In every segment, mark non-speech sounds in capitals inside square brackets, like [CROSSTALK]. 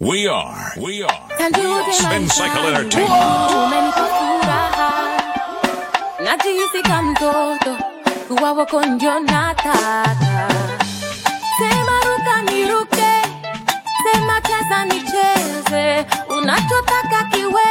We are, we are We are. Spin Cycle Entertainment. Umenipa furaha najihisi mtoto kuwa wako ndio nataka sema ruka niruke sema cheza nicheze unachotaka kiwe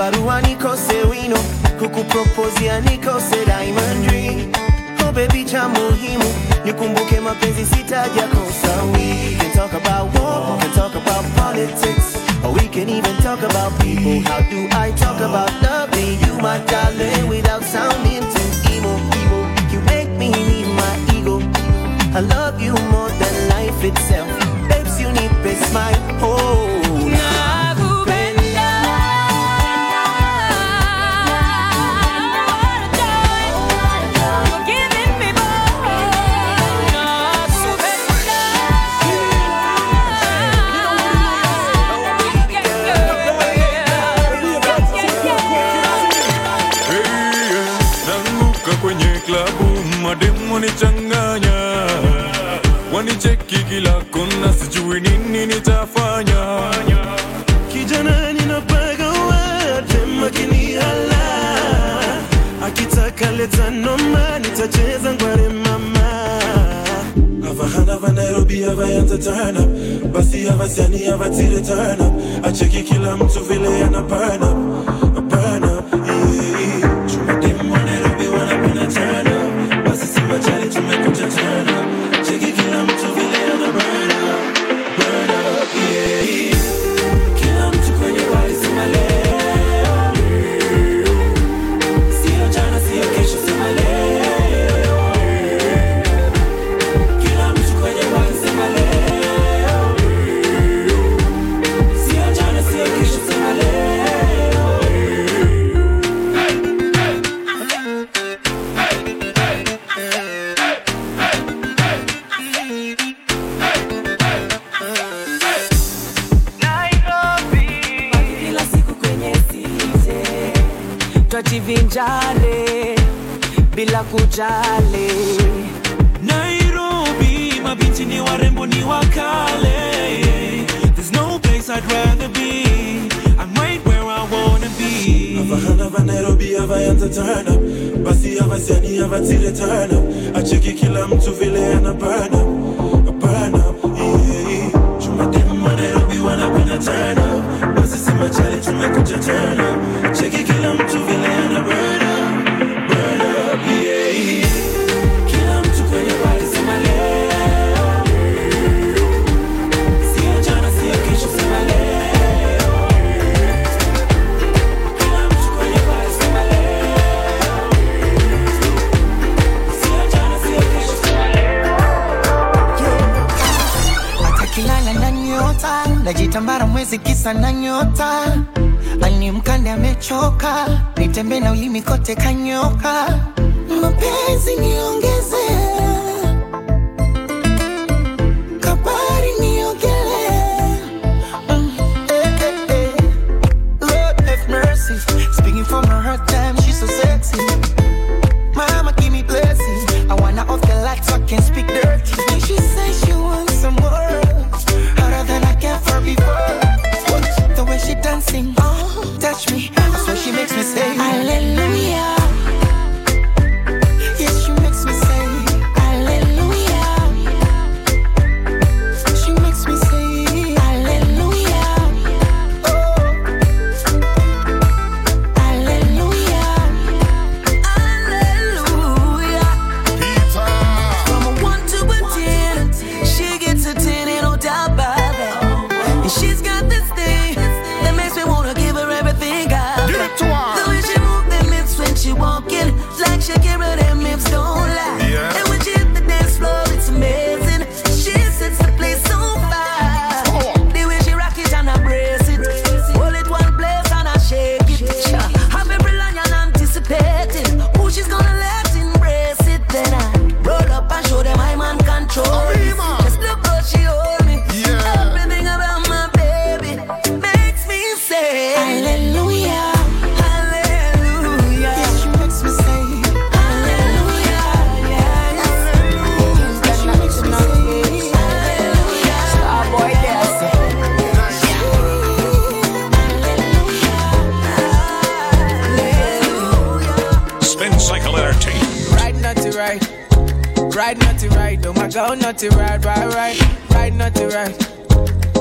barua nikose wino diamond ring. Oh baby cha muhimu nikumbuke mapenzi sitaja kosa. We can talk about war we can talk about politics or we can even talk about people. How do i talk about loving you my darling without sounding too emo emo? You make me need my ego. I love you more than life itself. Babes you need a smile. Oh nichanganya wanicheki kila kona sijui nini nitafanya. Kijana ninapaga watema kinihala akitaka leta noma nitacheza ngware mama. Avahana va avaanza turn up basi avasiani avatire turn up acheki kila mtu vile ana twajivinjale bila kujali Nairobi, mabinti ni warembo ni wakale. There's no place I'd rather be. I'm right where I wanna be. Avahana va Nairobi avaanza turn up, basi avasiani avatire turn up. Acheki kila mtu vile ana burn up, burn up, yeah. Chumademu wa Nairobi wanapenda turn up, machali tumekuja up. Cheki kila mtu vile ana najitambara mwezi kisa na nyota. Ani mkande amechoka. Nitembe na ulimi kote kanyoka. Mapenzi niongeze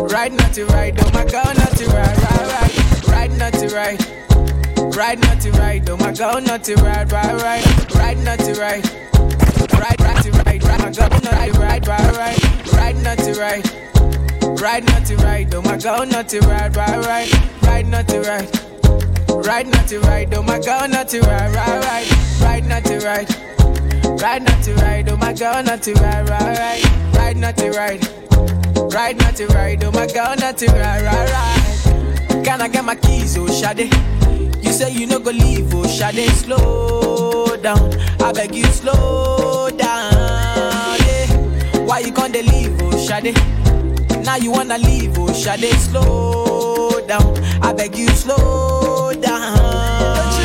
Ride naughty ride, oh my girl, naughty ride, ride, ride, ride naughty ride. Ride naughty ride, oh my girl, naughty ride, ride, ride, ride naughty ride. Ride naughty ride, ride my girl, naughty ride, ride, ride, ride naughty ride. Ride naughty ride, oh my girl, naughty ride, ride, ride, ride naughty ride. Ride naughty ride, oh my girl, naughty ride, ride, ride, ride naughty ride. Ride naughty ride, oh my girl, naughty ride, ride, ride, ride naughty ride. Ride naughty ride, oh my girl, naughty ride, ride, ride. Can I get my keys, oh Shade? You say you no go leave, oh Shade, slow down. I beg you, slow down. Yeah. Why you can't leave, oh Shade? Now you wanna leave, oh Shade, slow down. I beg you, slow down.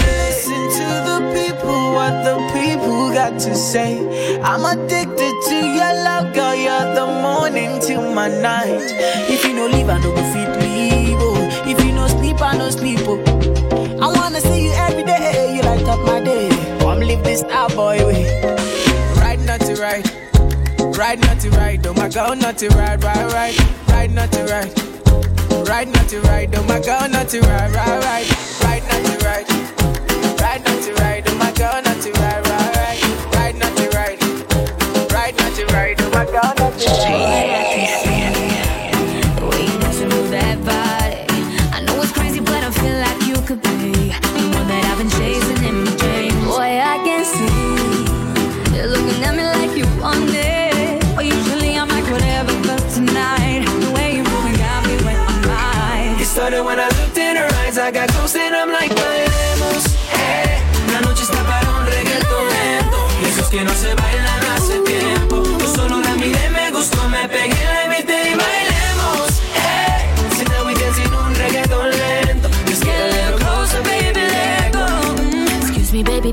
Listen to the people, what the people got to say. I'm addicted to your love, girl. You're the morning to my night. If you no leave, I no go fit leave. Oh. If you no sleep, I no sleep. Oh. I wanna see you every day. You light up my day. Come live this star boy way. Ride not to ride. Ride not to ride, oh my girl, not to ride, ride, ride, ride not to ride. Ride not to ride, oh my girl, not to ride, ride, ride, ride not to ride. Ride not to ride, oh. Not to move that body. I know it's crazy, but I feel like you could be the one that I've been chasing in my dreams. Boy, I can see you're looking at me like you want it. Well, usually I'm like whatever, but tonight the way you're moving got me my It started when I looked in her eyes, I got I'm like, bailemos, eh. La noche está para un esos que no se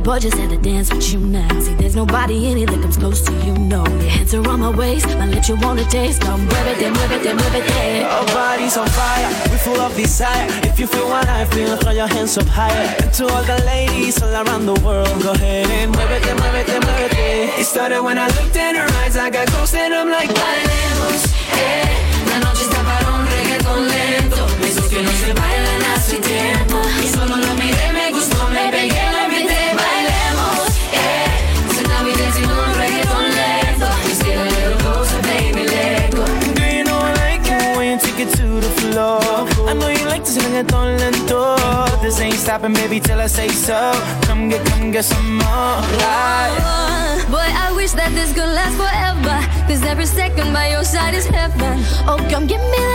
Boy, just had to dance with you now. See, there's nobody in it that comes close to you, no. Your hands are on my waist, my lips you wanna taste. Come muévete, muévete, muévete. Our bodies on fire, we full of desire. If you feel what I feel, throw your hands up higher. And to all the ladies all around the world, go ahead and muévete, muévete, muévete. It started when I looked in her eyes, I got close and I'm like, bailemos, eh. La noche está para reggaeton lento. This ain't stopping, baby, till I say so. Come get, come get some more. Oh, boy, I wish that this could last forever. Cause every second by your side is heaven. Oh, come give me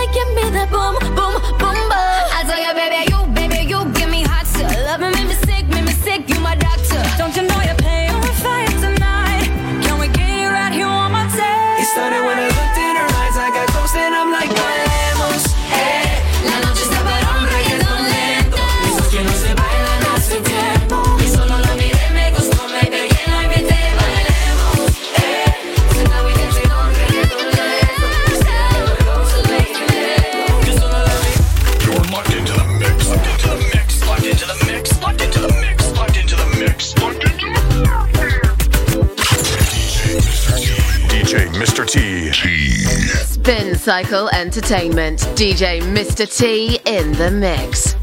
Cycle Entertainment. DJ Mr. T in the mix.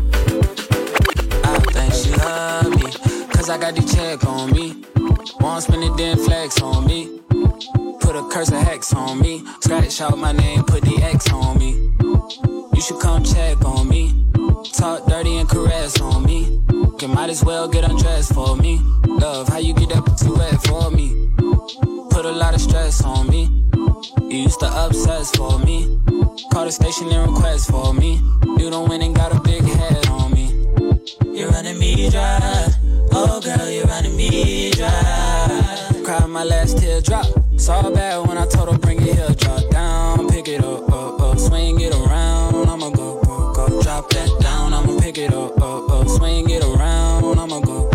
I think she love me, cause I got the check on me. Won't spend it, then flex on me. Put a curse of hex on me. Scratch out my name, put the X on me. You should come check on me. Talk dirty and caress on me. You might as well get undressed for me. Love, how you get that too wet for me? Put a lot of stress on me. You used to obsess for me. Call the station and request for me. You don't win and got a big head on me. You're running me dry. Oh, girl, you're running me dry. Cried my last teardrop. Saw bad when I told her bring it here. Drop down, pick it up, up, up. Swing it around. I'ma go, go, go. Drop that down. I'ma pick it up, up, up. Swing it around. I'ma go.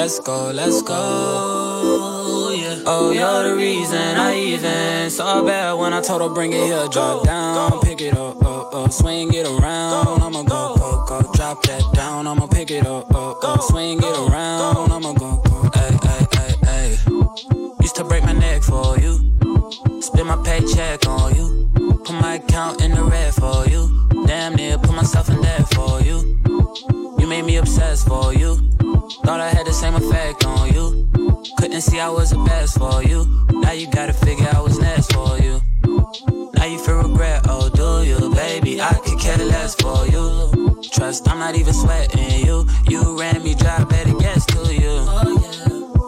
Let's go, let's go. Yeah. Oh, you're the reason I even saw bad when I told her bring it here. Drop down, pick it up, up, swing it around. I'ma go, go, go, drop that down. I'ma pick it up, up, up, swing it around. I'ma go, go, ay, ay, ay, ay. Used to break my neck for you, spend my paycheck on you, put my account in the red for you. Damn near put myself in debt for you. You made me obsessed for you. Thought I had the same effect on you. Couldn't see I was the best for you. Now you gotta figure I was next for you. Now you feel regret, oh do you? Baby, I could care less for you. Trust, I'm not even sweating you. You ran me dry, better guess to you.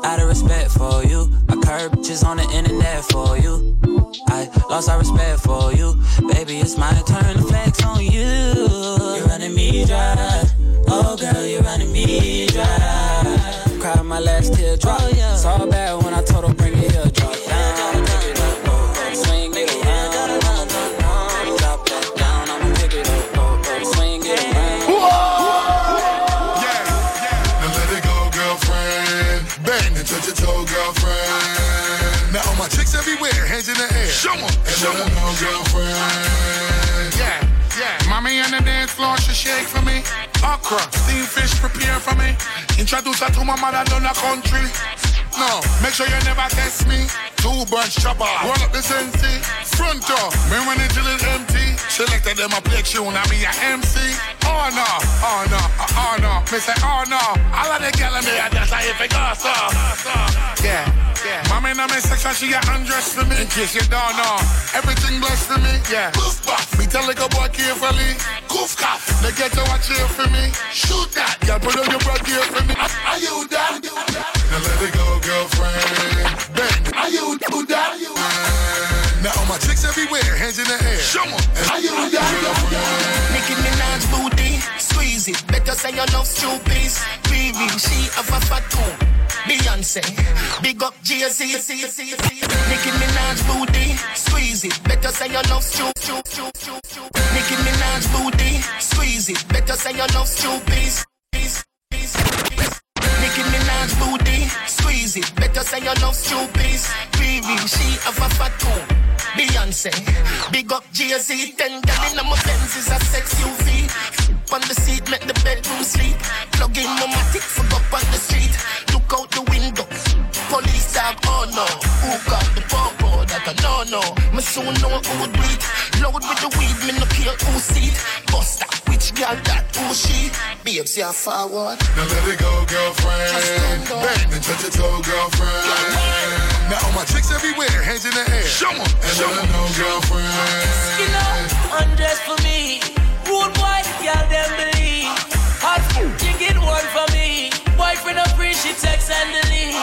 Out of respect for you, I curb bitches on the internet for you. I lost all respect for you. Baby, it's my turn to flex on you. You're running me dry. Oh, girl, you're running me dry. My last teardrop. Oh, it's all bad when I told her chicks everywhere, hands in the air. Show 'em, and let 'em know, girlfriend. Yeah, yeah. Mommy on the dance floor, she shake for me. Okra, steamed fish, prepare for me. Introduce her to my mother down the country. No, make sure you never test me. Two bunch chopper, roll up the sensi. Front door, me when it till empty. Selected them a play tune, I be a MC. Oh no, oh no, oh, no. Me say oh no. All of the gal in there, that's how you figure so. Yeah, yeah. Mommy in my section, she get undressed for me. In case you don't know, everything blessed for me. Yeah. Goof buff, me tell like the boy carefully. Goof cough, they get to watch here for me. Shoot that, girl, put on your bra here for me. Are you that? Now let it go, girlfriend. Bang. Are you do that? Now all my chicks everywhere, hands in the air. Show 'em. Are you girlfriend? Nicki Minaj booty, squeeze it. Better say you love stupid. Baby, she have a fat tone. Beyonce, big up Jay-Z. Nicki Minaj booty, squeeze it. Better say you love stupid. Nicki Minaj booty, squeeze it. Better say you love stupid. Minaj booty, squeeze it. Better say you love stupid. Baby, she have a fat. Beyonce, big up Jay-Z. Ten gal in my Benz is a sex UV. On the seat, make the bedroom sleep. Plug in my matic, up on the street. Look out the window. Police dog, oh no. Who got the popo? That I no no. Me soon know who would beat. Load with the weed, me no care who seat. Buster, which girl that who she? Babes, yeah forward. Now let it go, girlfriend. stand. Bang and touch your toe, girlfriend. Now all my chicks everywhere, hands in the air. Show 'em. And let 'em know, girlfriend. Skin up, undress for me. Rude boy, girl, them believe. Hot food, you get one for me. Boyfriend a free, she text and delete.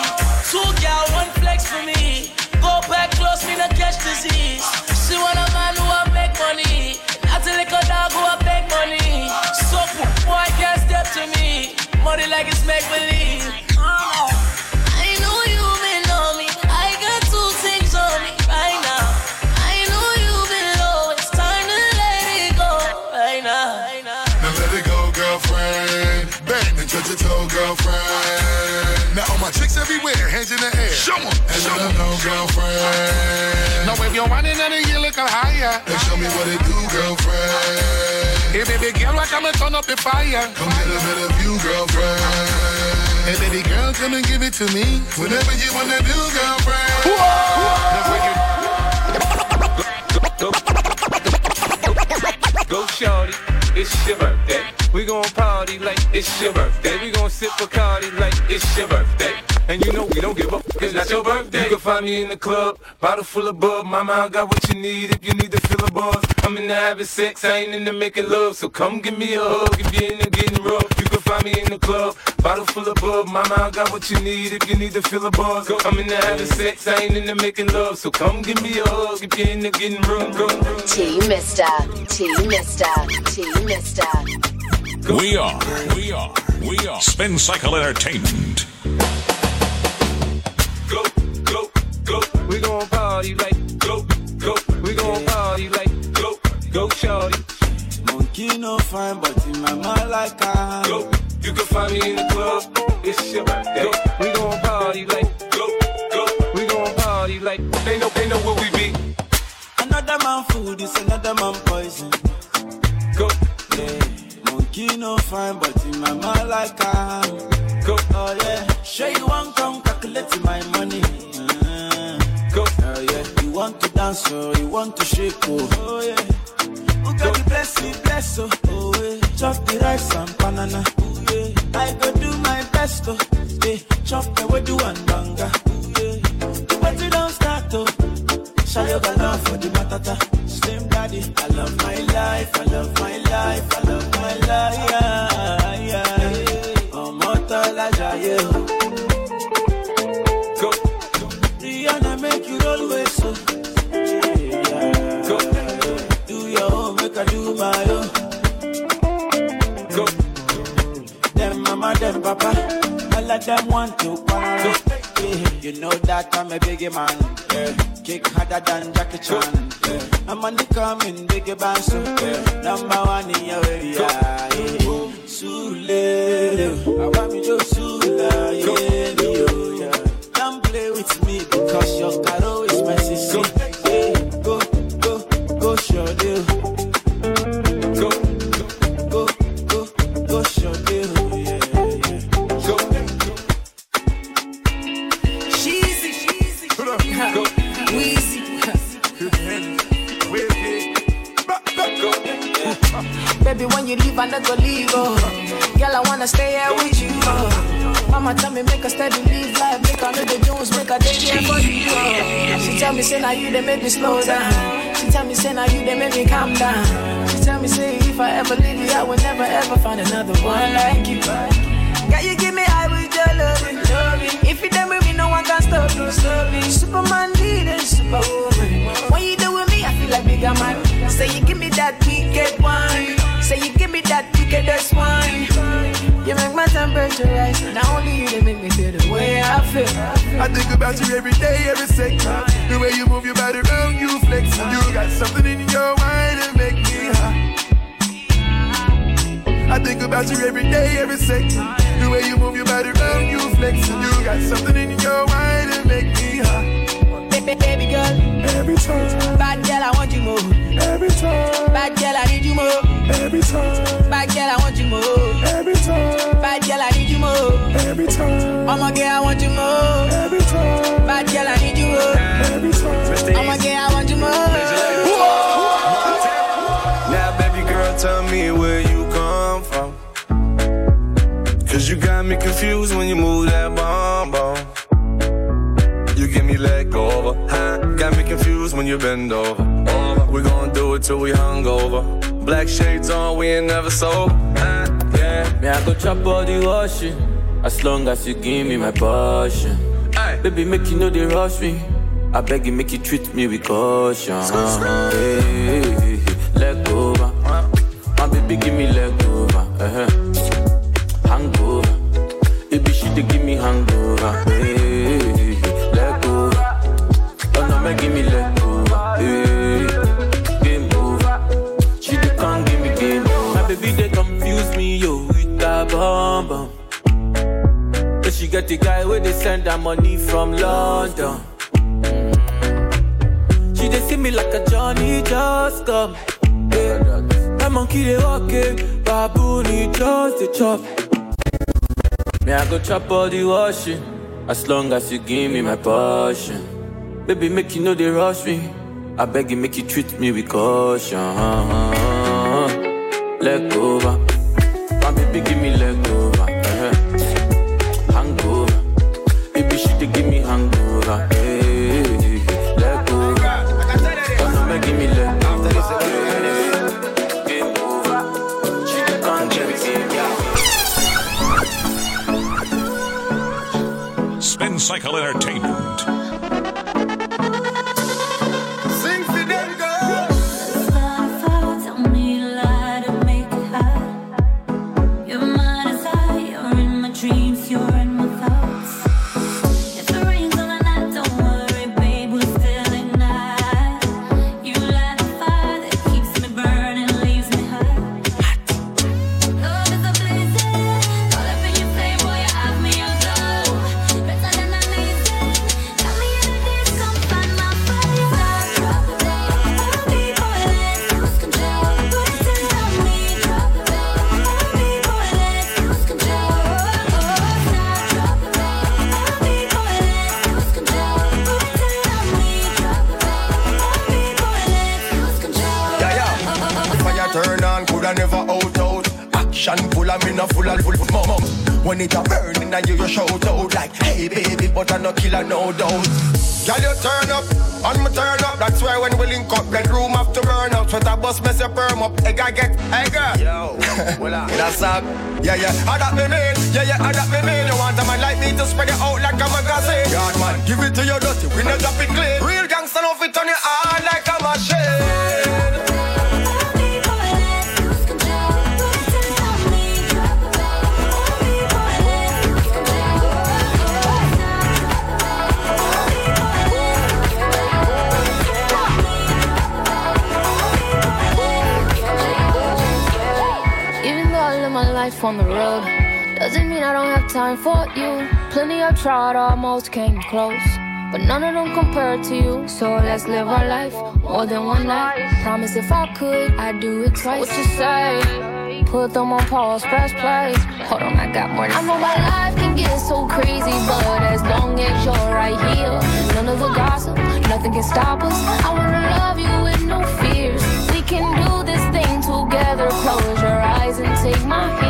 Two girl, one flex for me. Go back close, me not catch disease. She want a man who a make money. Not a little dog who a beg money. So boy can't step to me. Money like it's make believe. I know you been on me. I got two things on me right now. I know you've been low. It's time to let it go right now. Right now. Now let it go, girlfriend. Bang and touch your toe, girlfriend. Now all my chicks everywhere, hands in the air. Show 'em. And let 'em know, girlfriend. Now if you're running and you look higher. Then show me what it do, girlfriend. Hey baby girl, why come and turn up the fire? Come get a bit of you, girlfriend. Hey baby girl, come and give it to me. Whenever you wanna do, girlfriend. Now when you- Go shorty, it's your birthday. We gon' party like it's your birthday. We gon' sip Bacardi like it's your birthday. And you know we don't give up, it's not your birthday. You can find me in the club, bottle full of bub. Mama, I got what you need if you need to feel a buzz. I'm in the having sex, I ain't into making love. So come give me a hug if you're into getting rough. You can find me in the club, bottle full of bub. Mama, I got what you need if you need to feel a buzz. I'm in the having sex, I ain't into making love. So come give me a hug if you're into getting rough. T Mister, T Mister, T Mister. We are, we are, we are Spin Cycle Entertainment. go, go, go. We gon' party like go, go. We gon' party like go, go, shorty. Monkey no fine, but in my mind like I Go. You can find me in the club. It's your birthday. Go. We gon' party like go, go. We gon' party like they know, they know where we be. Another man food is another man poison. Go, Yeah. Monkey no fine, but in my mind like I go, Oh yeah. Sure you want come calculate my money. Uh, go. oh yeah. You want to dance, oh, you want to shake, oh, oh yeah. Who got the blessing, bless, oh, oh yeah. Chop the rice and banana, oh yeah. I go do my best, oh, yeah. Chop the way do and banga, oh yeah. But you don't start, oh. Your love for the matata. Slim daddy, I love my life, I love my life, I love yeah, yeah. Oh, mortal, yeah. Go. Rihanna make you always so. Yeah. Do your own, make I do my own. Them mama, them papa, all of them want to quarrel. Yeah. You know that I'm a biggie man. Yeah. Kick harder than Jackie Chan. Yeah. I'm on the coming, biggie band, so yeah. number one in your area. Yeah. Sule, I want me to Sula, yeah. Play with me because your caro is my sister. Yeah. Go, go, go, show deal. Baby, when you leave, I never leave. Oh. Girl, I wanna stay here with you. Oh. Mama tell me make a steady leave life, make a little Jones, make a day here for you. Oh. She tell me say now you they make me slow down. She tell me say now you they make me calm down. She tell me say if I ever leave you, I will never ever find another one like you. Girl, you give me high with your loving. If you done with me, no one can stop, no stopping. Superman leading, superwoman. When you do with me, I feel like bigger man. Say you give me that wicked wine. Say you give me that wickedest wine. You make my temperature rise. Not only you, they make me feel the way I feel. I think about you every day, every second. The way you move your body around, you flex. You got something in your mind that make me high. I think about you every day, every second. The way you move your body around, you flex. You got something in your mind that make me high. Baby, baby girl, Every time, bad girl, I want you more. every time, Bad girl, I need you more. every time, Bad girl, I want you more. every time, Bad girl, I need you more. every time, I'm a girl, I want you more. every time, Bad girl, I need you more. every time. I'm a girl, I want you more. Now, baby girl, tell me where you come from. Cause you got me confused when you move that bomb bomb. Give me leg over, huh? Got me confused when you bend over. over. We gon' do it till we hungover. Black shades on, we ain't never sober. Huh? Yeah. Me, I go chop all the washing. As long as you give me my passion. Aye. Baby, make you know they rush me. I beg you, make you treat me with caution. Hey, hey, hey, hey. Leg over. My baby, give me leg over. Uh-huh. Hangover. Baby, she give me hangover. Get the guy where they send her money from London. Mm. She they see me like a Johnny just come. Yeah. My monkey they walk baboon he just the chop. Me I go chop all the washing, as long as you give me my passion. Baby make you know they rush me, I beg you make you treat me with caution. Leg over, my baby give me let over. Over. Spin Cycle Entertainment. Action full of me no full of full of mum. When it a burning and you you shout out like, hey baby, but I no killer no doubt. Girl, you turn up, and me turn up. That's why when we link up, bedroom have to burn up. Sweat a bus mess your perm up. Egg I get, hey girl. Yo, uh, [LAUGHS] that's up. Yeah, yeah, I that me mean. Yeah, yeah, I that me mean. You want a man like me to spread it out like a magazine. God man, give it to your dirty. We no drop it clean. Real gangster no fit on your hard like a machine. Life on the road, doesn't mean I don't have time for you. Plenty I've tried, almost came close. But none of them compare to you. So let's live our life more than one night. Promise if I could, I'd do it twice. What you say? Put them on pause, press play. Hold on, I got more to I know my life can get so crazy, but as long as you're right here, none of the gossip, nothing can stop us. I wanna love you with no fears. We can do this thing together. Close your eyes and take my hand.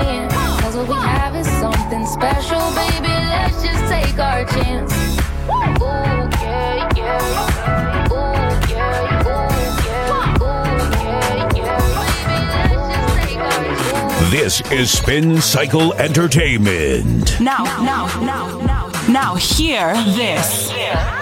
Special, baby. Let's just take our chance. Ooh, yeah, yeah. This is Spin Cycle Entertainment. Now, now, now, now, now, hear this. Breakfast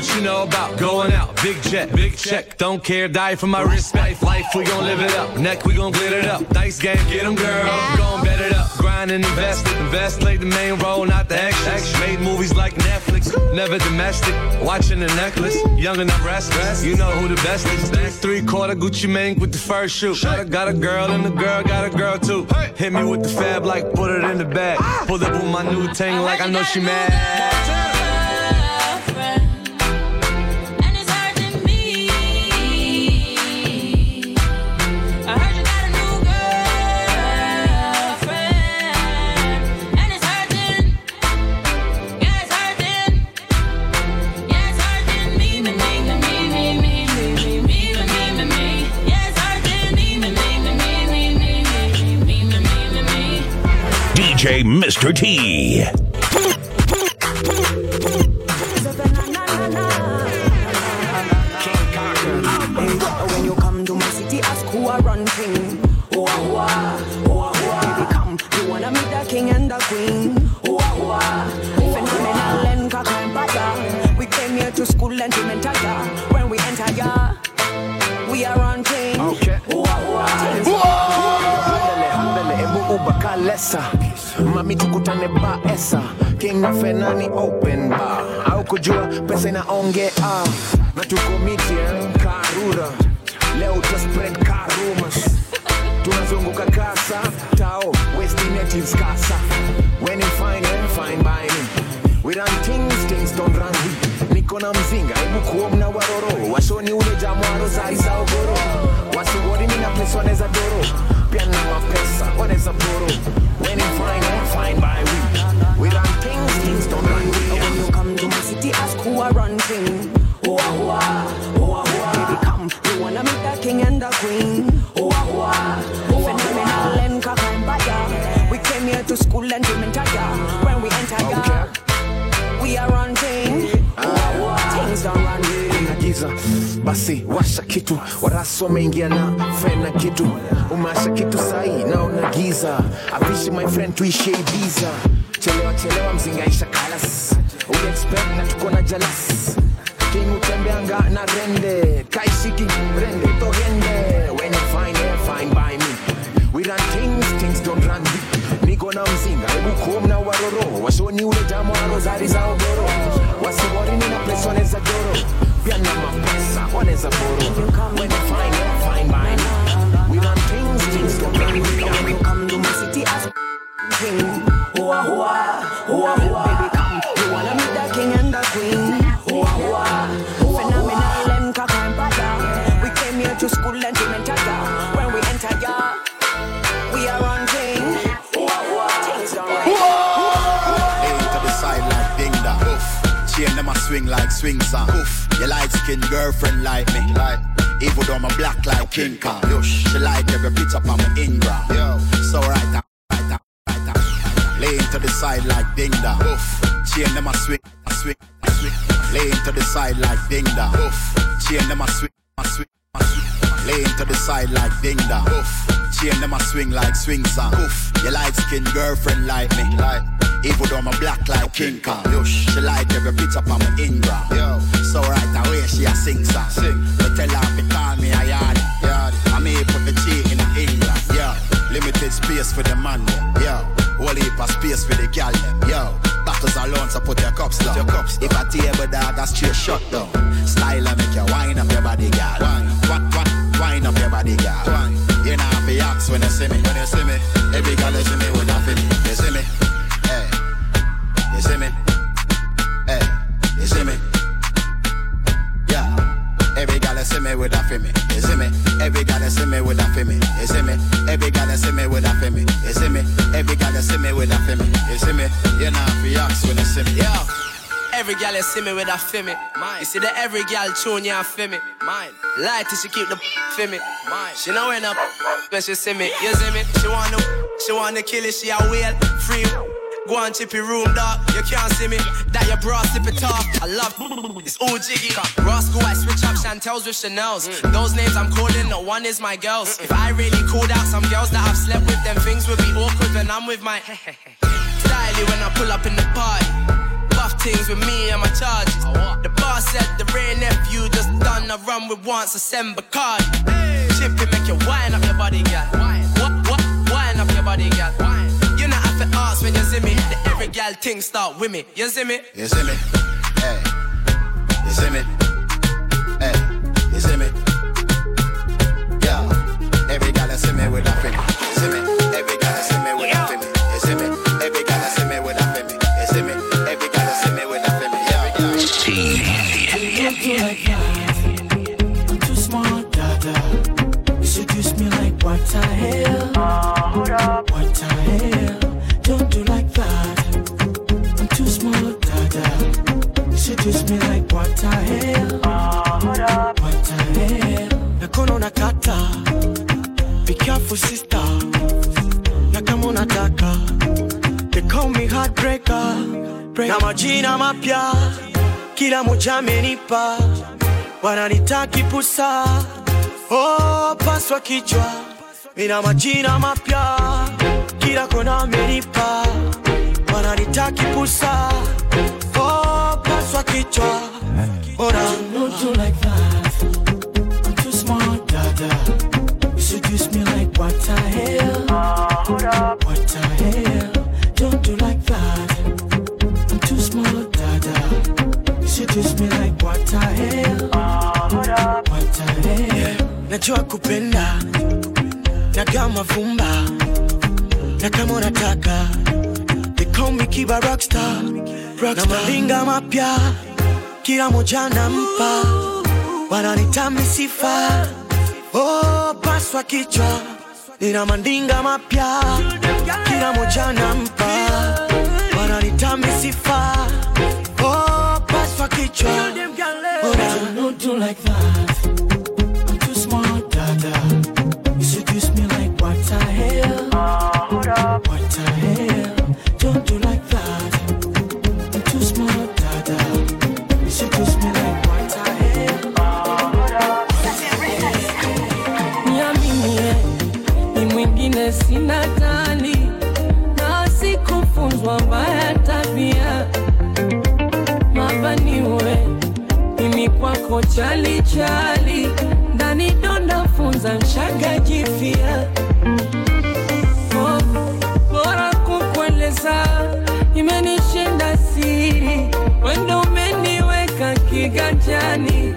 What you know about going out? Big jet, big check. Don't care, die for my respect. Life, we gon' live it up. Neck, we gon' glitter it up. Dice game, get 'em, girl. Gon' bet it up. Grind and invest it. Invest, play the main role, not the extras. Made movies like Netflix. Never domestic. Watching the necklace. Young and I'm restless. You know who the best is. Three quarter Gucci Mane with the first shoe. Got a, got a girl and the girl got a girl too. Hit me with the fab like put it in the bag. Pull up with my new thing like I know she mad. Mr. T. mami tukutane ba esa. King na fenani open bar. Au kujua pesa inaongea. Na tuko miti eh, karura. Leo uta spread karumas tunazunguka kasa. Tao west natives kasa. When you find eh, find by me. We run things things don't run we niko na mzinga hebu kuomna waroro. Washoni ule jamwaro zari za ogoro. Wasiwori mina pesa waneza doro champion pesa. When you by we we run things things don't run we when you come to my city ask who I run thing whoa, whoa, baby come. You wanna meet the king and the queen. Whoa, whoa, whoa, phenomenal and kakambaya we came here to school and women basi washa kitu. Warasu wameingia na fena kitu. Umeasha kitu sahi naona giza. Apishi my friend tuishie ibiza. Chelewa chelewa mzingaisha kalas. Uexpect na tuko na jalas king utembeanga na rende. Kaishiki rende togende when you find it fine by me. We run things things don't run deep niko na mzinga hebu kum waroro washoni ule jamu wa rozari ogoro wasiwarini na place waneza joro pia na mapesa waneza boro. When you find by me we run things things don't run come to my city king. Hoa hoa, hoa hoa. Swing song. Oof. Your light skin girlfriend like me. Like. Even though I'm a black like King Kong. Yush. She like every picture on my Ingram. Yo. So right. Right now. Right now. Laying to the side like ding dong. Oof. Chain them a swing. A swing. A swing. Laying to the side like ding dong. Oof. Chain them a swing. A swing. A swing. Laying to the side like ding dong. Oof. Chain them a swing like swing song. Oof. Your light skin girlfriend like me. Like. Even though I'm black like King Kong. Yush. She like every picture on my Ingram. Yo. So right away she a sing song. Sing. But tell her to call me a yard. Yard. I may put the G in England. Yo. Limited space for the man. Yo. Whole heap of space for the gal. Yo. Bottles alone, so put your cups down. Your cups If a table dog, that's straight shut down. Style and make you wine up your body, gal. Wine. Wine, wine, wine up your body, gal. Wine. You know have to ask when you see me. When you see me, every gal you see me with a feeling. Me with a me. You see me? Every gal you see me with a me. You see me? Every gal you see me with a me. You see me? Every gal you see me with a me. You see me? You know have to ask when you see me. Yo, every gal you see me with a feel me. Mine. You see that every gal tune you feel me. Mine. Light till she keep the feel me. Mine. She know when up when she see me. You see me? She wanna, she wanna kill it. She a whale free. Go chippy room, dog. You can't see me. That your bra slip it off. I love [LAUGHS] it's all jiggy. Roscoe, I switch up Chantels with Chanel's. Those names I'm calling, no one is my girls. If I really called out some girls that I've slept with, then things would be awkward when I'm with my [LAUGHS] styly when I pull up in the party. Buff things with me and my charges. The boss said the real nephew just done a run with once a send Bacardi. Chippy make you wind up your body, girl. What, what, wind up your body, girl. The every gal thing start with me. You see me? You see me? Hey. You see me? Hey. You see me? Yeah. Every gal see me with You me like what the hell? What the hell? Nakono nakata. Be careful, sister. Na kama unataka. They call me heartbreaker. Na majina mapya kila moja amenipa, wananitaki pusa, oh, paswa kichwa, ina majina mapya, kila kona amenipa, wananitaki pusa, oh, paswa kichwa, ora don't do like that, I'm too smart, dada, you seduce me like what the hell, what the hell, don't do like that, I'm too smart, dada. You seduce me like what the hell? What the hell? Najua kupenda. Na kama vumba na kama unataka me Kiba Rockstar, na malinga mapya. Kila moja nampa, wananitami sifa. Oh, paswa kichwa. Nina mandinga mapya. Kila moja nampa, wananitami sifa. Oh, paswa kichwa kwako chali chali ndani donda funza nshaga jifia. Oh, bora kukueleza imenishinda siri wendo umeniweka kiganjani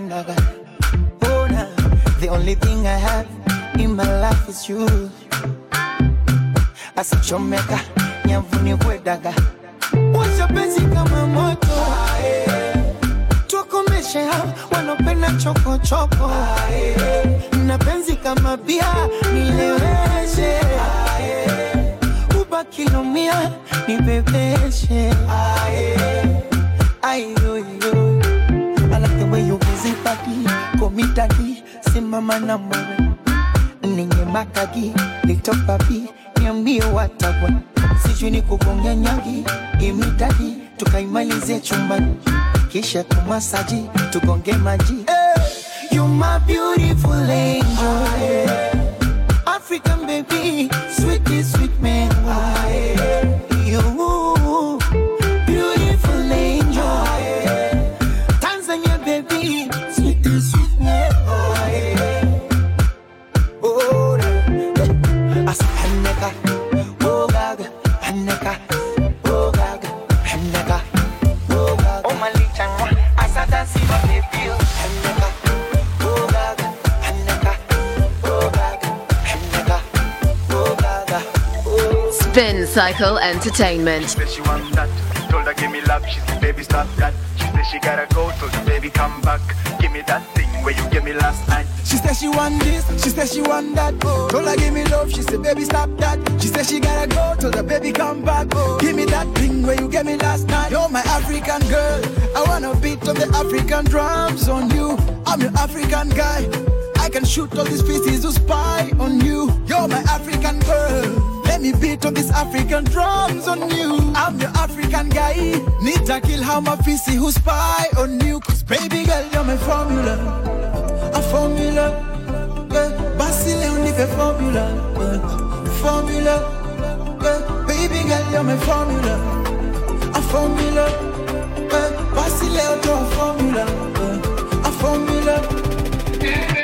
mina kupendaga. Oh na, the only thing I have in my life is you. Asichomeka nyavuni kwedaga. Washa penzi kama moto. Tukomeshe hao wanopenda choko choko. Na penzi kama bia nileweshe ubakilomia nibebeshe ayoyo I like the way you busy body simama na mwewe makagi niambie watagwa. Sijui ni kugonga nyagi tukaimalize chumbani. Kisha tumasaji tugonge maji. Hey, you my beautiful angel. Eh, African baby, sweetie sweet man. Eh, Spin Cycle Entertainment. Said she want that. Told her give me love. She said baby stop that. She said she gotta go. Told the baby come back. Give me that thing where you gave me last night. She said she want this, she said she want that. Told her give me love, she said baby stop that. She said she gotta go, told her baby come back. Give me that thing where you gave me last night. You're my African girl, I wanna beat on the African drums on you. I'm your African guy, I can shoot all these pieces to spy on you. You're my African girl. Let me beat on these African drums on you. I'm your African guy. Need to kill how my fisi who spy on you. Cause baby girl, you're my formula a formula. Yeah. Basile on the formula. Yeah. Formula. Yeah. Baby girl, you're my formula. A formula. Yeah. Basile on a formula. Yeah. A formula. Yeah.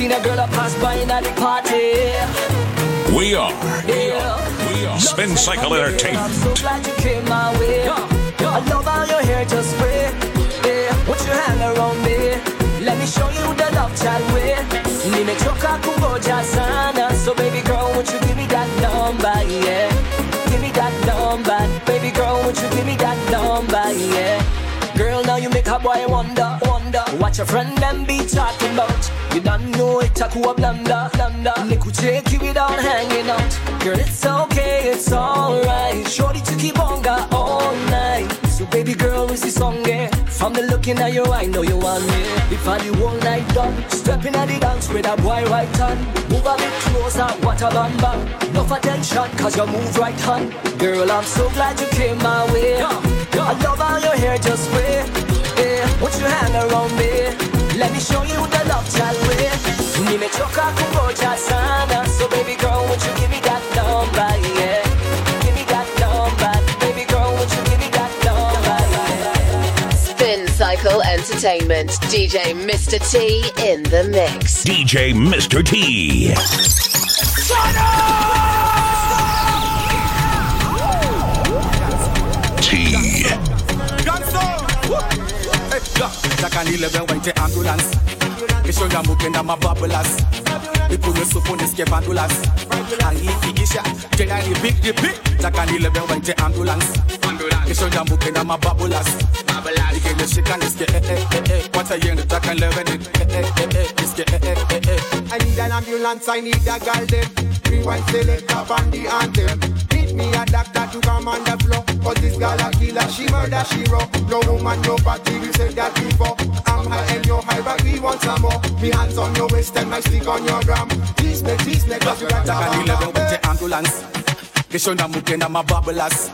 Seen a girl that pass by in the party? We are Yeah. we are Spin Cycle I'm Entertainment. so glad you came my way. I love how your hair just spray. Yeah, put your hand around me. Let me show you the love child way. Nimechoka kungoja sana. So baby girl, won't you give me that number? Yeah. Give me that number. Baby girl, won't you give me that number? Yeah. Girl, now you make a boy wonder, wonder What your friend be about You don't know it, takuwa blanda, blanda Nikucheki without hanging out Girl, it's okay, it's alright. Shorty to keep on got all night. So baby girl, is this song, yeah? From the looking at your eye, know you want me If I the whole night done Stepping at the dance with a boy right hand. Move a bit closer, what a bam bam Enough attention, cause you move right hand. Girl, I'm so glad you came my way. I love how your hair just spray yeah. What you hang around me? Let me show you the love child way. Nimechoka kungoja sana, so baby girl, won't you give me that number, yeah? Give me that number, baby girl, won't you give me that number, yeah? Spin Cycle Entertainment. DJ Mr. T in the mix. DJ Mr. T. T. takanileve waite ambulance waite ambulance eh eh eh eh. Takanileve ni eh eh eh eh nisikie eh eh eh eh. I need an ambulance, I need a girl them. Rewind select up on the anthem. Me a doctor to come on the floor. Cause this girl a killer, she murder, she raw. No woman, no party, we said that before. I'm high and you're high, but we want some more. Me hands on your waist and my stick on your gram. Please me, please me, cause you got a waite ambulance kishonda mukenda mababulas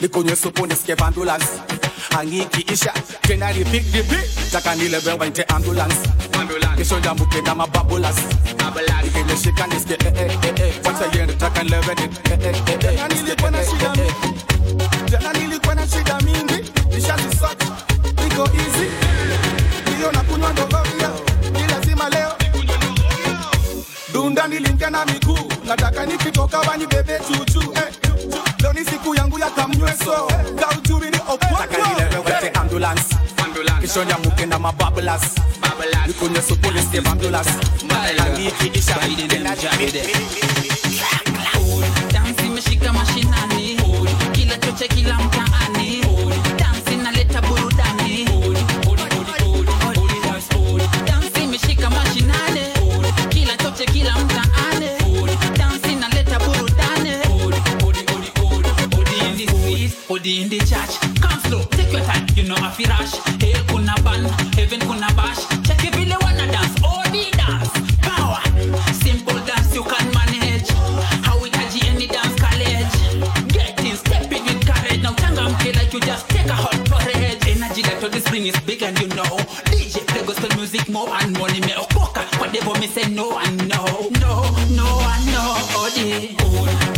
likunywe supu nisikie bandulas angikiisha tena repeat takanileve waite ambulance kishonda mukenda mababulas ikeneshika nisikie eh eh eh eh watayenda takanileve ni eh eh eh eh nisikie eh eh eh eh. Jana nilikuwa na shida mingi, nishazisort, iko easy. Ndio nakunywa ndogovia, ni lazima leo. Dunda nilingia na miguu, nataka nikitoka wani bebe chuchu. Eh, leo ni siku yangu ya kamnyweso, kaujuri ni takanileve opwako. waite ambulance kishonda mukenda mababulas likunywe supu nisikie bandulas angikiisha tena dansi imeshika mashinani. Kila choche kila mtaani. Dansi inaleta burudani. Dansi imeshika mashinani. Kila choche kila mtaani. Dansi inaleta burudani. Odi in the street, odi in the church. Come slow, take your time, you know if you rush. Hell kuna ban, heaven kuna bash. Check if you wanna dance, oh, odi dance. Power, simple dance you can manage. How we catch any dance college. Get in, step in with courage. Now changamke like you just take a hot porridge. Energy that all this bring is big and you know. DJ play gospel music more and money me oh, okoka. Whatever me say no and no, no, no and no. Odi, oh, dance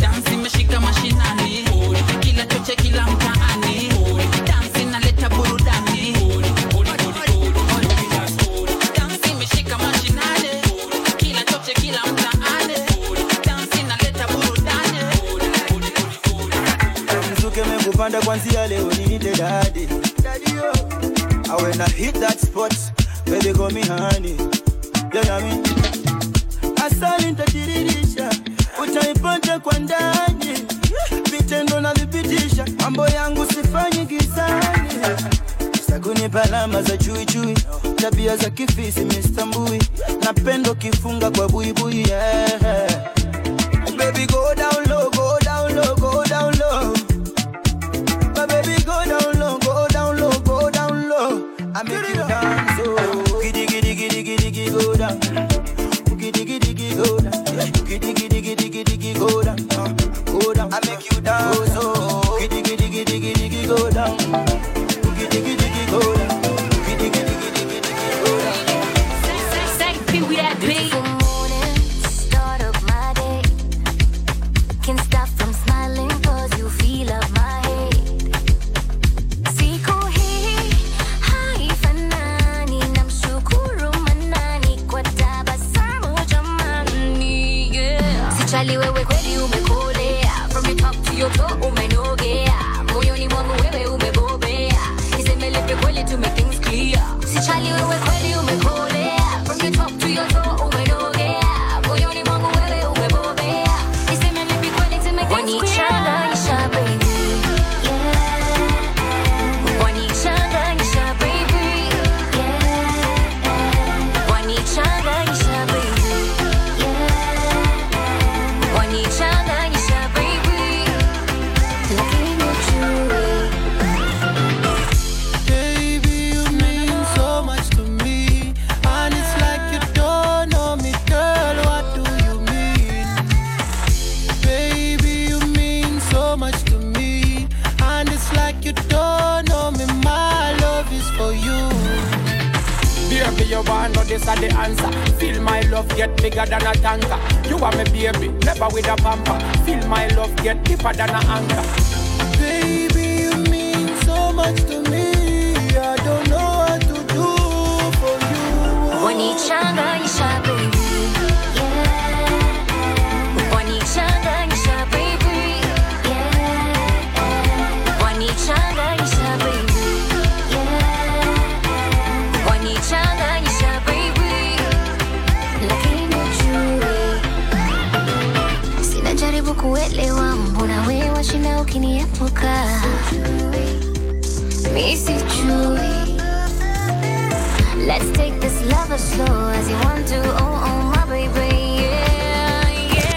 mekupanda kwanzia leo niite dadi I when I hit that spot baby call me honey. You know me? Asali nitadiririsha utaipata kwa ndani. Vitendo na vipitisha mambo yangu sifanyi gizani Sakuni palama za chuichui tabia za kifisi mistambui napendo kifunga kwa buibui yeah. Baby go down I make you dance, oh. Giddy, giddy, giddy, giddy, giddy, go down. Giddy, giddy, giddy, go down washinda ukiniepuka, mi sijui Let's take this love as slow as you want to. Oh, oh, my baby, yeah,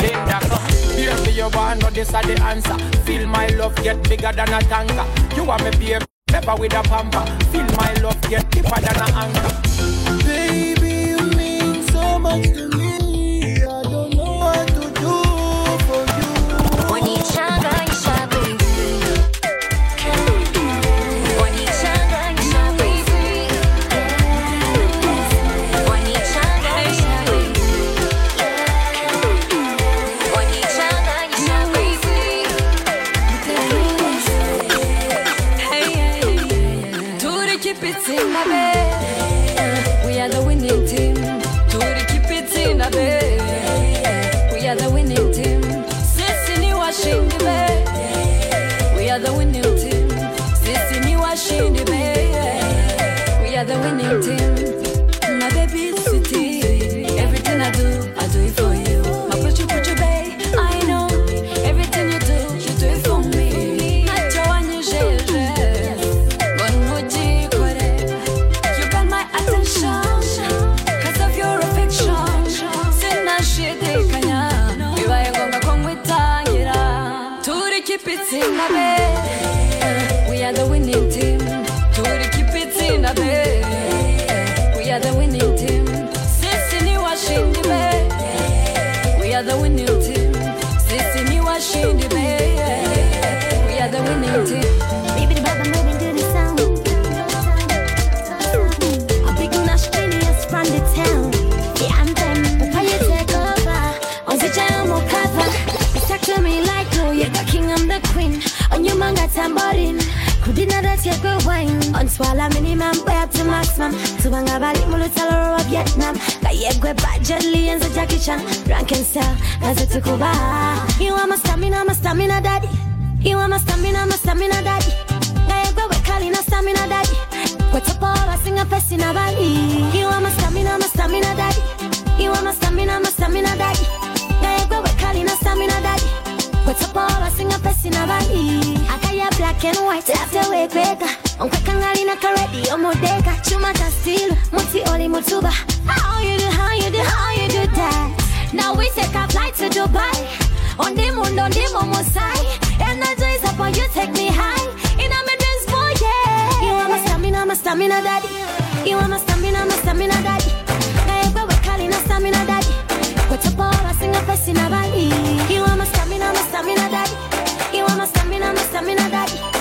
Linda, come. Baby, you want, no, this are the answer. Feel my love get bigger than a tanker. You are my baby, never with a pamper. Feel my love get deeper than a anchor. Baby, you mean so much to me. Swallow minimum, way up to maximum. Tubanga bali mulutalo wa Vietnam. Kayegwe budget liens of Jackie Chan. Rank and sell, as a tukuba. You are my stamina, my stamina daddy. You are my stamina, my stamina daddy. Kayegwe we kali na stamina daddy. Kwetapora singa pesi na bali. You are my stamina, my stamina daddy. You are my stamina, my stamina daddy. Kayegwe we kali na stamina daddy. Kwetapora singa pesi na bali. Akaya black and white after we kweka. Onkweka ngali na karedi omodeka. Chuma ta steel, muti oli mutuba. How you do, how you do, how you do that? Now we take a flight to Dubai. On the moon, on the moon, side. Energize up when you take me high. In a midlands, boy, yeah. You are my stamina, my stamina daddy. You are my stamina, my stamina daddy. Kayegwe we kali na stamina daddy. Kwetapora singa pesi na bali. You are my stamina, my stamina daddy. You are my stamina, my stamina daddy.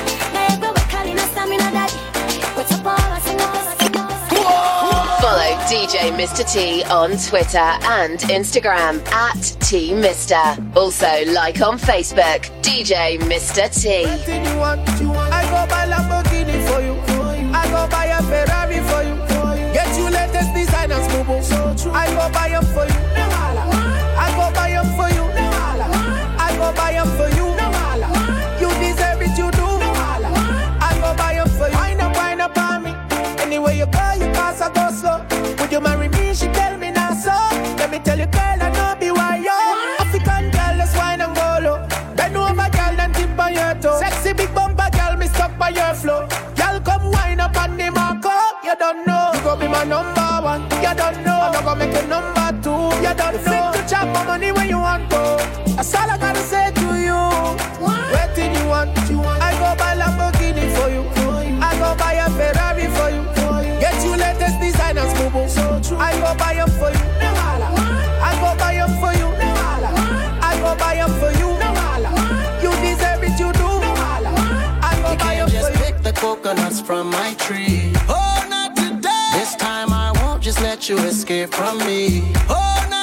Mr. T on Twitter and Instagram at T Mister. Also like on Facebook, DJ Mr. T. I go buy Lamborghini for you. I go buy a Ferrari for you. Get you latest designers. I go buy for you. I go buy for you. I go buy for you. You deserve it, you do. I go buy for you. Wind up, wind up on me. Anywhere you you pass, I go slow. You marry me? She tell me now so. Let me tell you, girl, I coconuts from my tree. Oh, not today. This time I won't just let you escape from me. Oh, not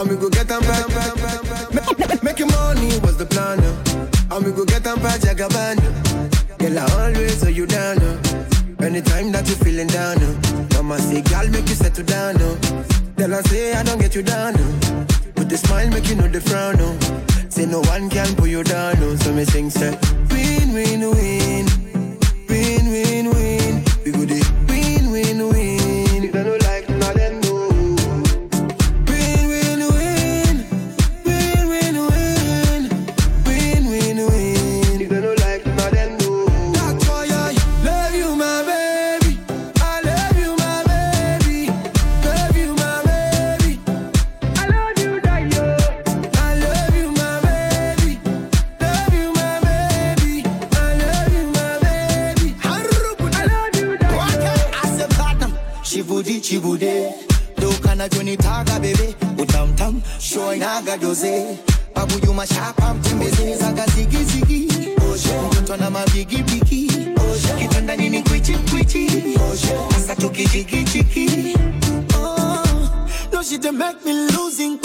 And we go get them back. Make, making money was the plan. Uh. And we go get them back, Jagaban. Girl, I always are you down. Uh. Anytime that you're feeling down. Uh. Mama say, girl, make you settle down. Uh. Then I say, I don't get you down. Uh. With the smile, make you know the frown. Uh. Say no one can pull you down. Uh. So me sing, say, win, win, win. tunitaka bebe utamtam shoinaga jose. Pabuju mashapa mtembezeza kazigizigi mtoto na mavigipiki kitanda nini kwichikwichi sasa tukichikichiki Oh, no, she make me losing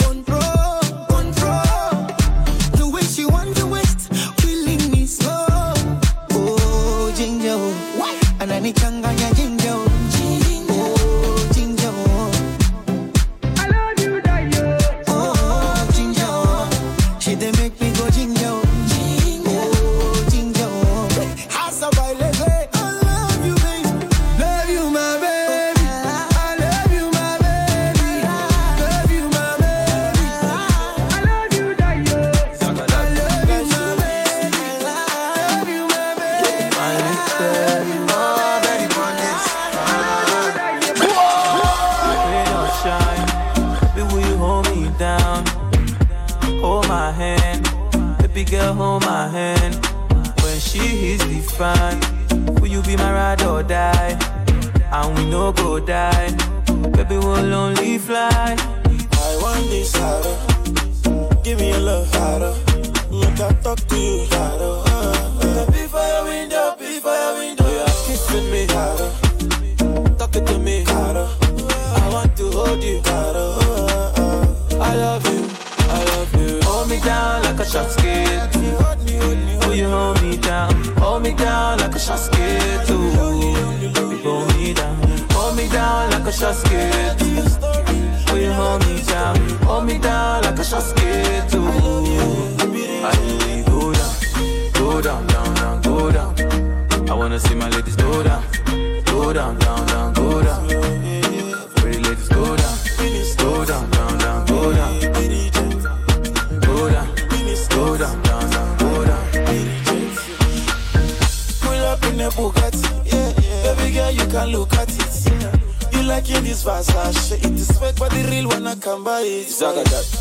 like in this fast flash. It is fake, but the real one I can buy it.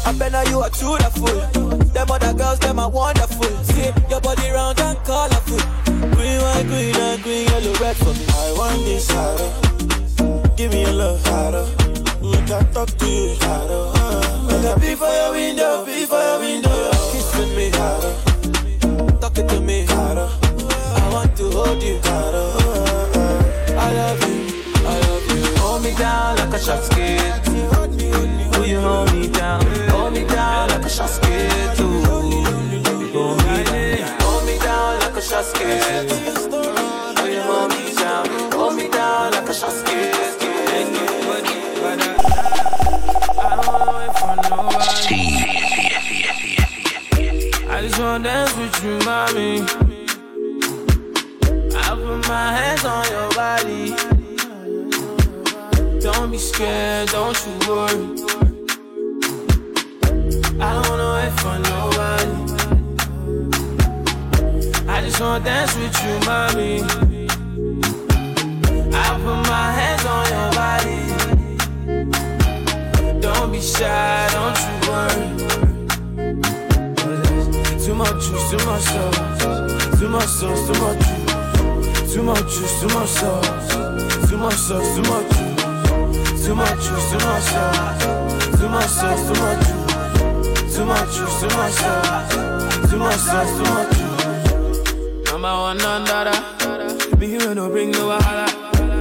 I bet you are true the fool. Them other girls, them are wonderful. See your body round and colorful. Green, white, green, and green, yellow, red for me. I want this harder. Give me your love harder. We can talk to you harder. Make I be for your window, be for your window. Kiss with me harder. Talking to me harder. I want to hold you harder. I love you down like a shot skate. Will you hold me down? Hold me down like a shot skate. Ooh. Hold me down. Hold me down like a shot skate. Will you hold me down? Hold me down like a shot skate. I just wanna dance with you, mommy. Scared, don't you worry. I don't wanna wait for nobody. I just wanna dance with you, mommy. I put my hands on your body. Don't be shy, don't you worry. Too much juice, too much sauce. Too much sauce, too much juice. Too much juice, too much sauce. Too much sauce, too much juice. Too much juice, too much sauce. Too much sauce, too much juice. Too much juice, too much sauce. Too much sauce, too much juice. Number one under Me you no bring no wahala.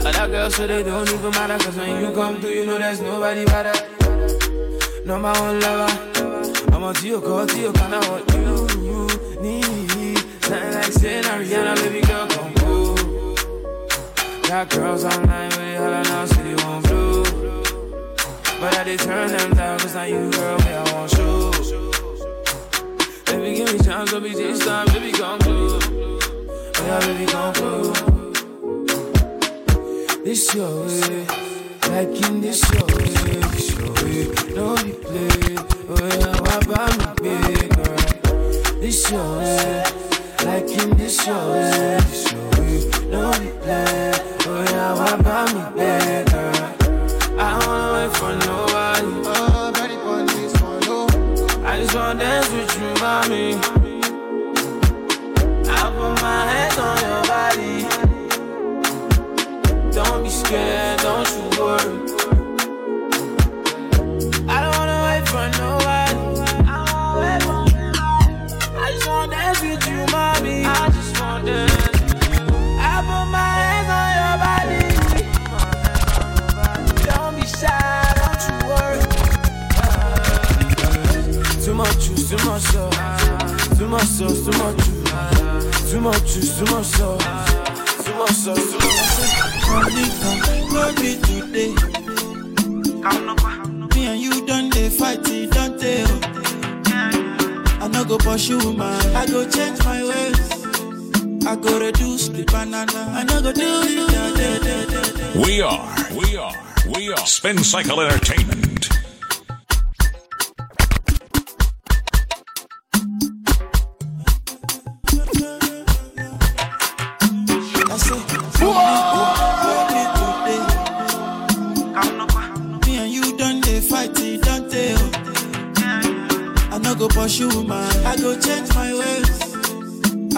Other girls so they don't even matter. Cause when you come through, you know there's nobody better. Number one lover. I'm a Tio, call Tio, can I what you need? Something like saying Ariana, baby girl, come go. Got girls online with it, holla now, say they won't blue. But I did turn them down, cause now you, girl, me, I want show. Baby, give me chance, don't be this time, baby, come through. Oh, yeah, baby, come through. This your way, like in this your way, this your way, no be play. Oh yeah, why buy me big girl? This your way, like in this your way, this your way, no be play. Oh yeah, why buy me girl? I don't wait for nobody. Oh, ready for this one, no. I just wanna dance with you, mommy. I put my hands on your body. Don't be scared, don't you worry. Too much sauce, too much juice. Too much juice, too much sauce. Too much sauce, too much sauce. Monica, no be today. Me and you done dey fight, don't tell. I no go pursue man, I go change my ways. I go reduce the banana, I no go do it. We are, we are, we are Spin Cycle Entertainment.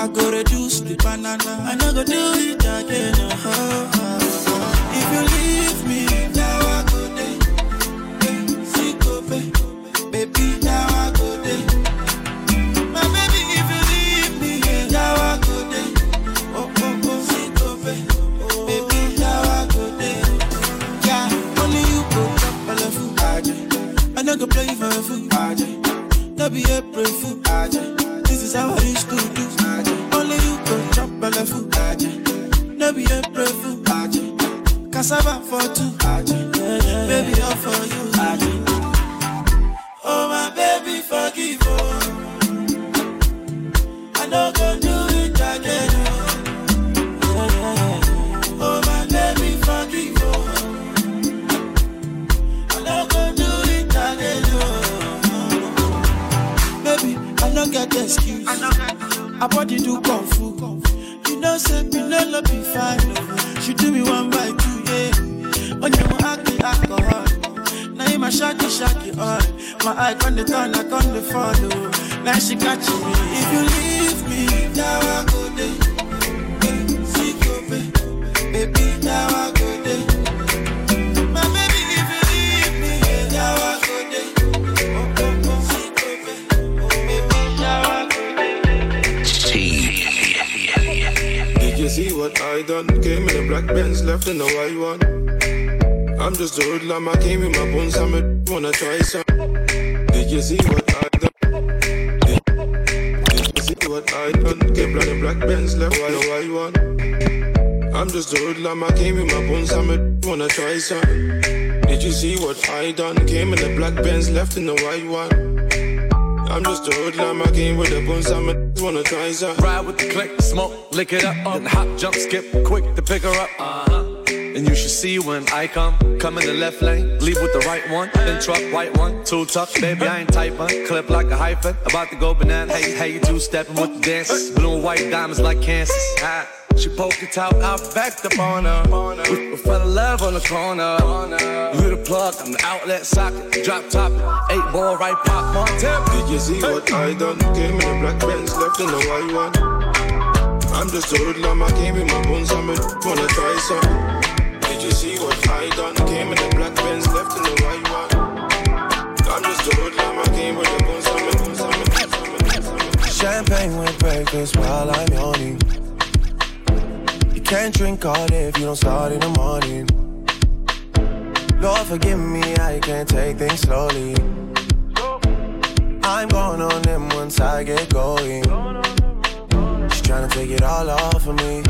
I go reduce the banana, I no go do it what I done? Came in the black Benz, left in the white one. I'm just a hoodlum, I came with the bones, I'm a wanna try some. Ride with the click, smoke, lick it up, then hop, jump, skip, quick to pick her up. Uh-huh. And you should see when I come, come in the left lane, leave with the right one, then truck, right one, two tuck, baby, I ain't type one, clip like a hyphen, about to go banana, hey, hey, you two stepping with the dances, blue and white diamonds like Kansas. She poked it out, I backed up on her. We, we fell in love on the corner. You the plug, I'm the outlet socket. Drop top, eight ball right pop on tip. Did you see what I done? Came in a black Benz, left in the white one. I'm just a hoodlum, I came in my bones, I'm a wanna try some. Did you see what I done? Came in a black Benz, left in the white one. I'm just a hoodlum, I came with the bones, I'm a bones, a bones, I'm a Champagne with breakfast while I'm yawning. Can't drink all day if you don't start in the morning. Lord, forgive me, I can't take things slowly. I'm going on them once I get going. She's trying to take it all off of me.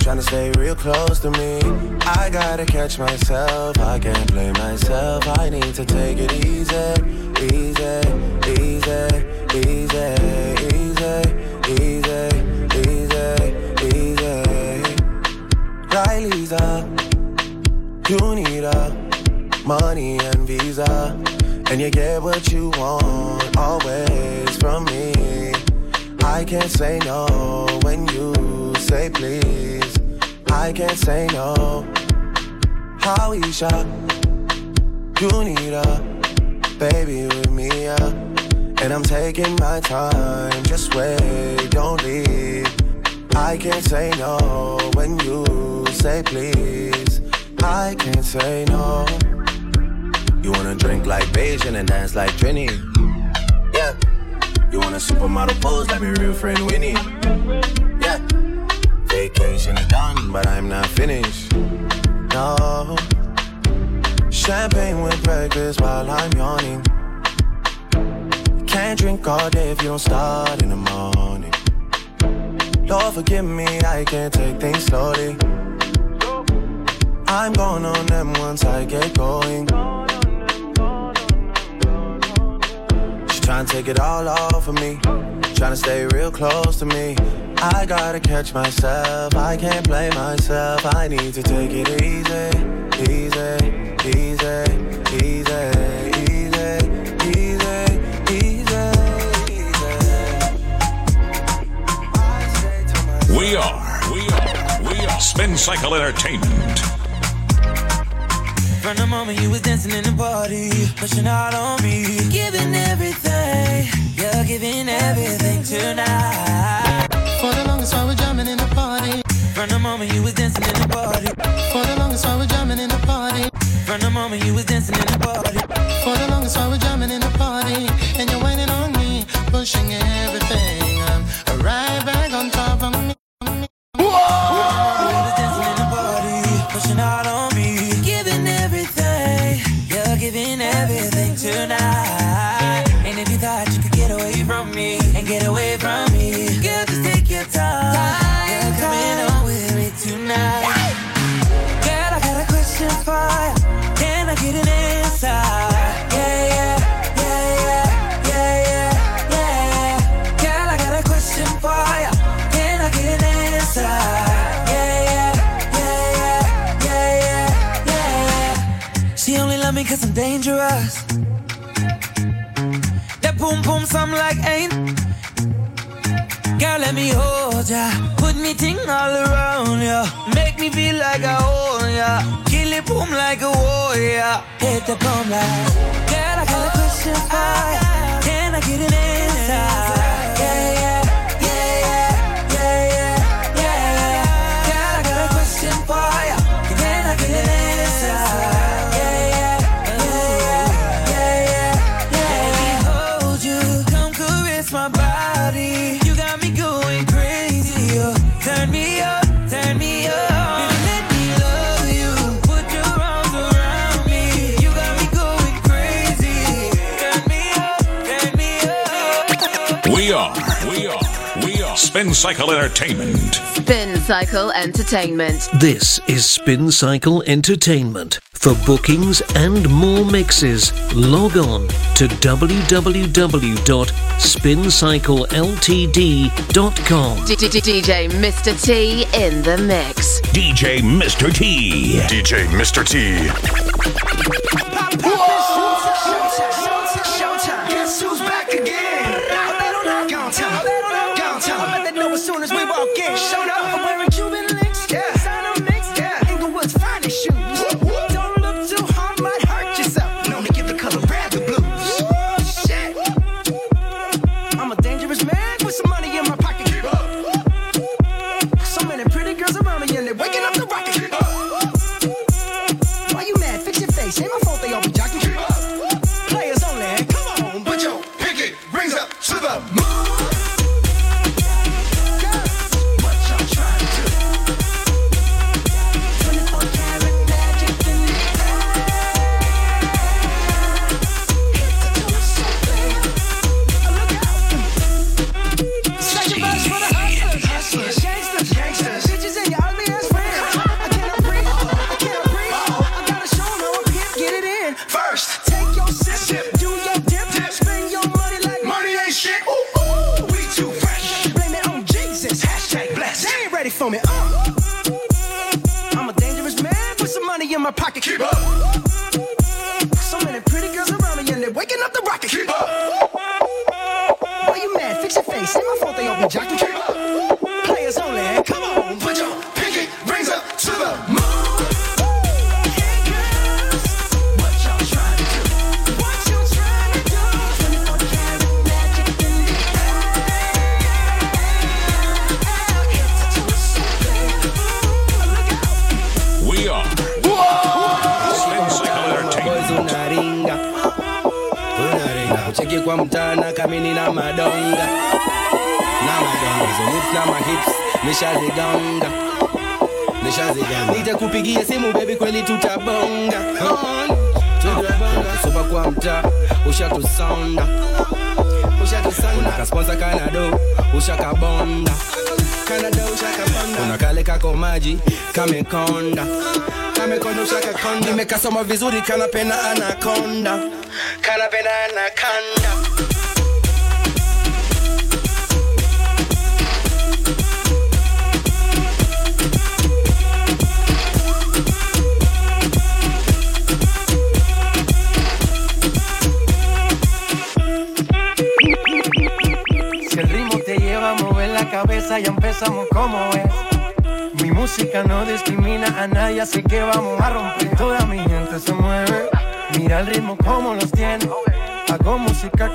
Trying to stay real close to me. I gotta catch myself, I can't blame myself. I need to take it easy, easy, easy, easy, easy, Riley's up, you need a money and visa, and you get what you want always from me. I can't say no when you say please. I can't say no. Howisha, you need a baby with me, yeah. And I'm taking my time, just wait, don't leave. I can't say no when you say please. I can't say no. You wanna drink like Beijing and dance like Trini? Yeah. You want a supermodel pose like my real friend Winnie? Yeah. Vacation is done, but I'm not finished. No. Champagne with breakfast while I'm yawning. Can't drink all day if you don't start in the morning. Lord, forgive me, I can't take things slowly. I'm going on them once I get going. She's trying to take it all off of me. Trying to stay real close to me. I gotta catch myself. I can't blame myself. I need to take it easy, easy, easy, easy, We are, we are, we are Spin Cycle Entertainment. From the moment you was dancing in the party, pushing out on me, giving everything, you're giving everything tonight. For the longest while we're jamming in the party. From the moment you was dancing in the party, For the longest while we're jamming in the party. from the moment you was dancing in the party, For the longest while we're jamming in the party. And you're whining on me, pushing everything. I'm right back on top dangerous. That boom boom something like ain't. Girl, let me hold ya. Put me ting all around ya. Make me feel like I own ya. Kill it boom like a warrior. Hit the boom like. Girl, I got a question. Can I get an answer? Spin Cycle Entertainment. Spin Cycle Entertainment. This is Spin Cycle Entertainment. For bookings and more mixes, log on to www.spincycleltd.com. DJ Mr. T in the mix. DJ Mr. T. DJ Mr. T. Showtime. Guess who's back again? We walk in. Showed up. I'm wearing ritmo te lleva a mover la cabeza, ya empezamos como es. Mi música no discrimina a nadie, así que vamos a romper.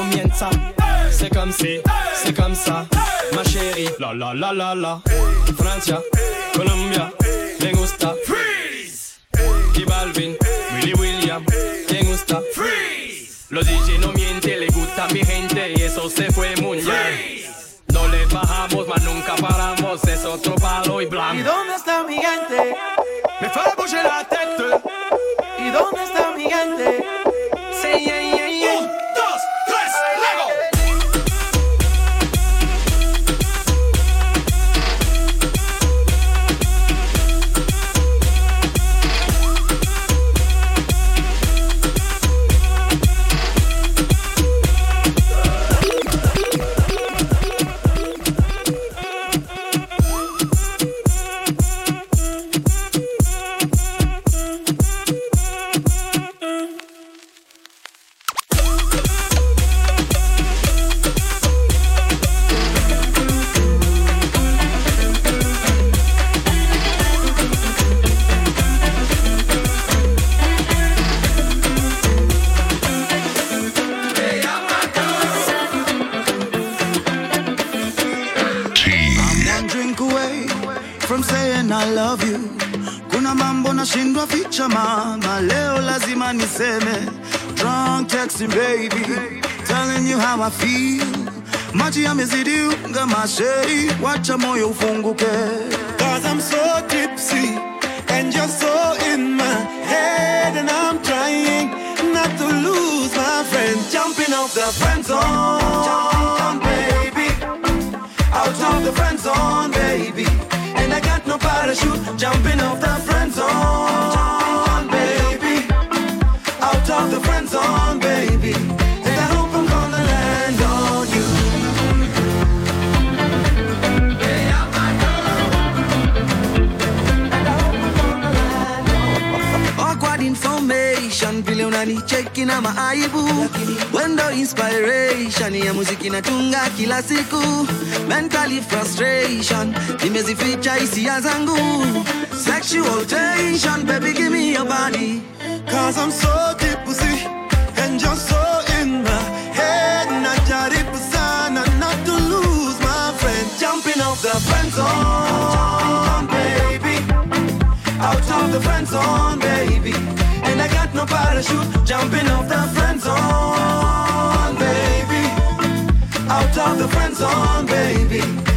Apenas comienza. C'est comme si, c'est comme ça, ma chérie. La la la la la. Francia, Colombia, me gusta. Freeze. Y Balvin, Willy William, me gusta. Freeze. Los DJ no mienten, le gusta a mi gente y eso se fue mundial. No le bajamos, mas nunca paramos, es otro palo y ¿Y blanco. dónde está mi gente? Me bouger la tête. ¿Y dónde está mi gente? Unga unanicheki na maaibu wendo inspiration ya muziki natunga kila siku mentally frustration nimezificha hisia zangu sexual tension baby give me your body Cause I'm so tipsy and you're so in my head. Najaribu sana not to lose my friend. Jumping off the friend zone, baby. Out of the friend zone, baby. No parachute. Jumping off the friend zone, baby. Out of the friend zone, baby.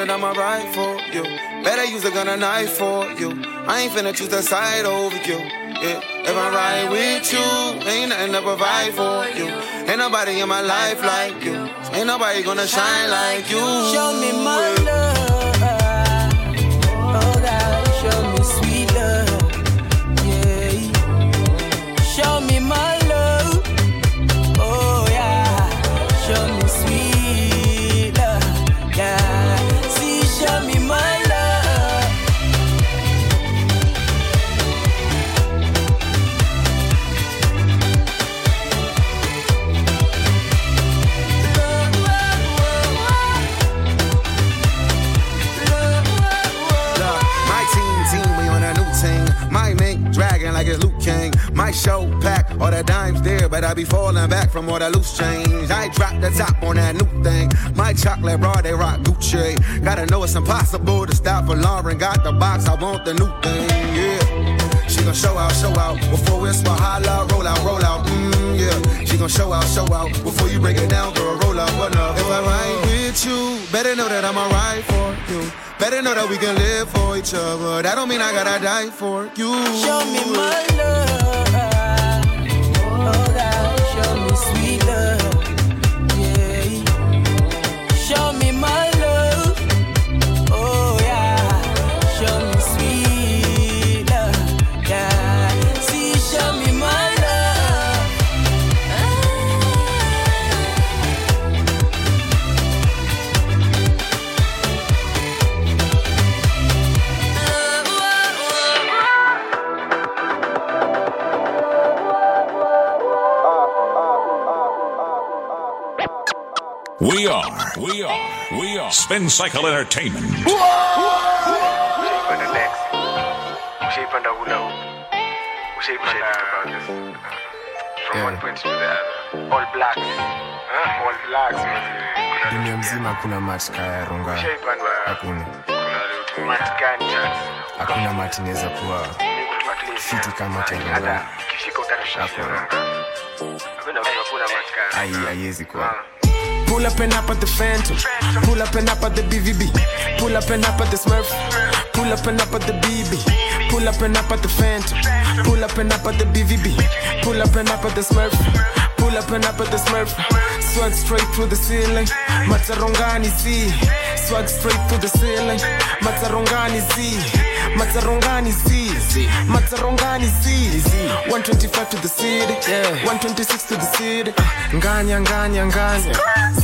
That I'ma ride for you. Better use a gun or knife for you. I ain't finna choose the side over you. Yeah. If I ride with you, ain't nothing to provide for you. Ain't nobody in my life like you. Ain't nobody gonna shine like you. Show me my love. All the dimes there, but I be falling back from all the loose change. I drop the top on that new thing. My chocolate bra, they rock Gucci. Gotta know it's impossible to stop for Lauren. Got the box, I want the new thing, yeah. She gon' show out, show out before it's holla, roll out, roll out, mm, yeah. She gon' show out, show out before you break it down, girl, roll out, what up? If I ride with you, better know that I'ma ride for you. Better know that we can live for each other. That don't mean I gotta die for you. Show me my love. Spin Cycle Entertainment. Ushaipanda hula hoop. Ushaipanda from one point to the other. All blacks. Huh? All blacks. man. dunia mzima hakuna mat kaya runga Ushaipanda hakuna mat gani chance? hakuna mat inaweza kuwa fiti kama tenga Kishika utarashika. Hakuna hakuna mat gani. ai haiwezi kuwa Pull up and up at the Phantom. Pull up and up at the BVB. Pull up and up at the Smurf. Pull up and up at the BB. Pull up and up at the Phantom. Pull up and up at the BVB. Pull up and up at the Smurf. Pull up and up at the Smurf. Swag straight through the ceiling. Matarongani Z. Swag straight through the ceiling. Matarongani Z. Matarongani Z. Matarongani Z. 125 to the city. 126 to the city. Nganya, nganya, nganya.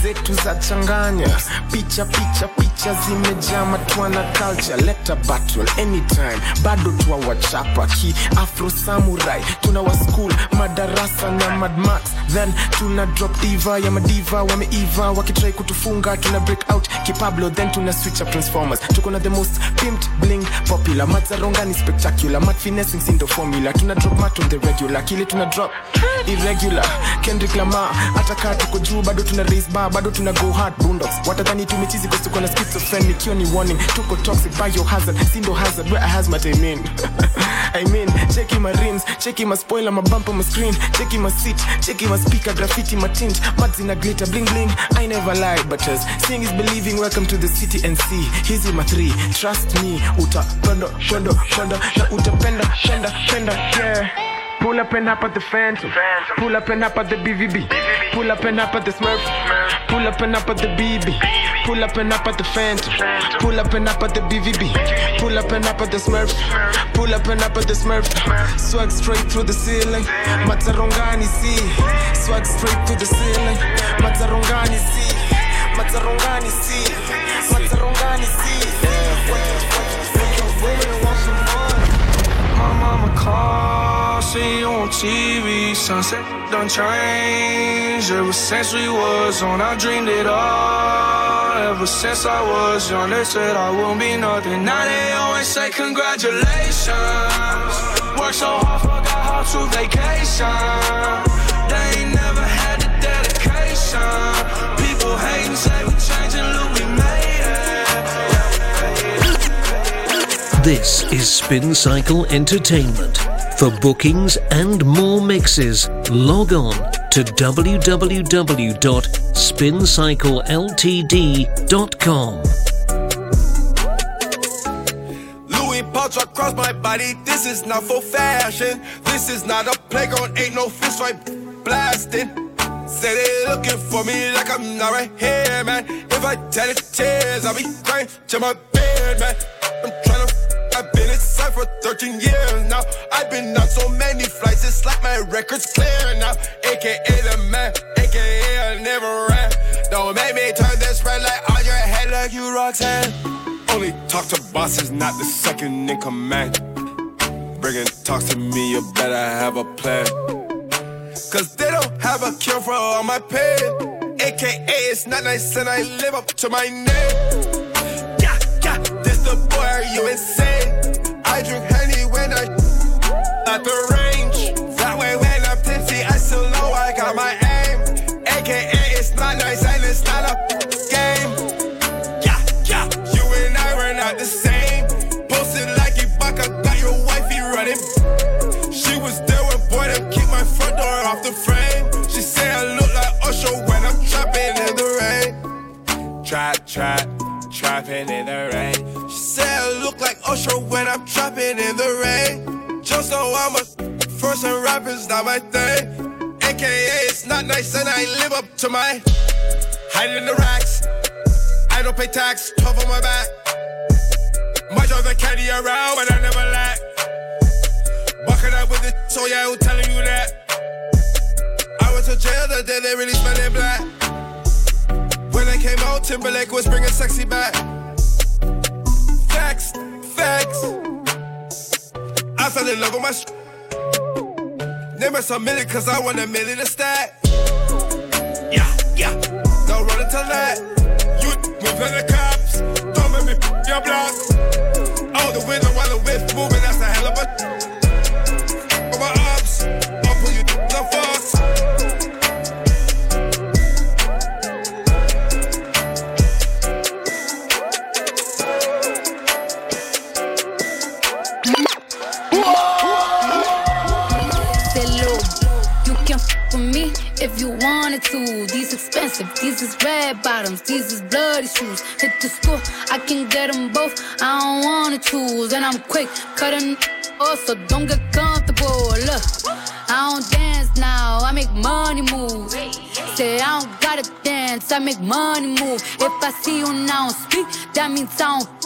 Zetu za changanya. Picha, picha, picha zimejaa matwana culture. leta battle anytime. Bado tuwawachapa ki Afro Samurai. Tuna wa school madarasa na Mad Max. Then tuna drop diva ya madiva wameiva. Wakitrai kutufunga tuna break out kipablo then tuna switch up transformers. Tuko na the most pimped bling popular. Mazarongani spectacular. Mat sindo formula. Tuna drop mat on the regular. Kile tuna drop irregular. Kendrick lamar hata kaa tuko juu. Bado tuna raise bar bado tuna go hard. Boondocks. Watadhani tumechizi kwa tuko schizophrenic hiyo ni warning tuko toxic biohazard sindo hazard where hazmat i mean I mean, cheki my rims, checking my spoiler, my bumper, my screen, checking my seat, checking my speaker, graffiti, my tint, mads in a glitter, bling bling. I never lie, but as seeing is believing. Welcome to the city and see. Hizi my three, trust me. Uta penda, penda, na utapenda, penda, penda, yeah. Pull up and up at the Phantom. Pull up and up at the BVB. Pull up and up at the Smurf. Pull up and up at the BB. Pull up and up at the Phantom. Pull up and up at the BVB. Pull up and up at the Smurf. Pull up and up at the Smurf. Swag straight through the ceiling. Matarongani see. Swag straight through the ceiling. Matarongani see. Matarongani see. Matarongani see. My mama called, see you on TV. Sunset done changed. Ever since we was on, I dreamed it all. Ever since I was young, they said I won't be nothing. Now they always say congratulations. Work so hard, forgot how to vacation. They ain't never had the dedication. People hate and say we changing, look, This is Spin Cycle Entertainment. For bookings and more mixes, log on to www.spincycleltd.com. Louis pouch across my body. This is not for fashion. This is not a playground. Ain't no blasting. Say they looking for me like I'm not right here, man. If I tell it tears, I'll be crying to my bed, man. I'm trying to. For 13 years now. I've been on so many flights, it's like my record's clear now. AKA the man, AKA I never ran. Don't make me turn this red light on your head like you Roxanne. Only talk to bosses, not the second in command. Bringing talks to me, you better have a plan. Cause they don't have a cure for all my pain. AKA it's not nice and I live up to my name. Yeah, yeah, this the boy, are you insane? At the range. That way when I'm tipsy, I still know I got my aim. AKA it's not nice and it's not a game. Yeah, yeah, you and I were not the same. Posted like Ibaka, got your wifey running. She was there when boy them keep my front door off the frame. She say I look like Usher when I'm trapping in the rain. Trap, trap, trapping in the rain. She say I look like Usher when I'm trapping in the rain. Know I'm a first and rapping's not my thing. AKA it's not nice and I live up to my hide in the racks. I don't pay tax, tough on my back. My of the candy around, but I never lack. Walking up with it, [LAUGHS] so yeah, who telling you that? I went to jail the day they released my name black. When I came out, Timberlake was bringing sexy back. Facts, facts. I fell in love with my sh- Name us a million, cause I want a million to stack. Yeah, yeah. Don't run into that. You move to the cops. Don't make me your block. Out the window while the whip moving, that's a hell of a. wanted to. These expensive, these is red bottoms, these is bloody shoes. Hit the store, I can get them both. I don't wanna choose, and I'm quick cutting off, so don't get comfortable. Look, I don't dance now, I make money move. Say I don't gotta dance, I make money move. If I see you now speak, that means I don't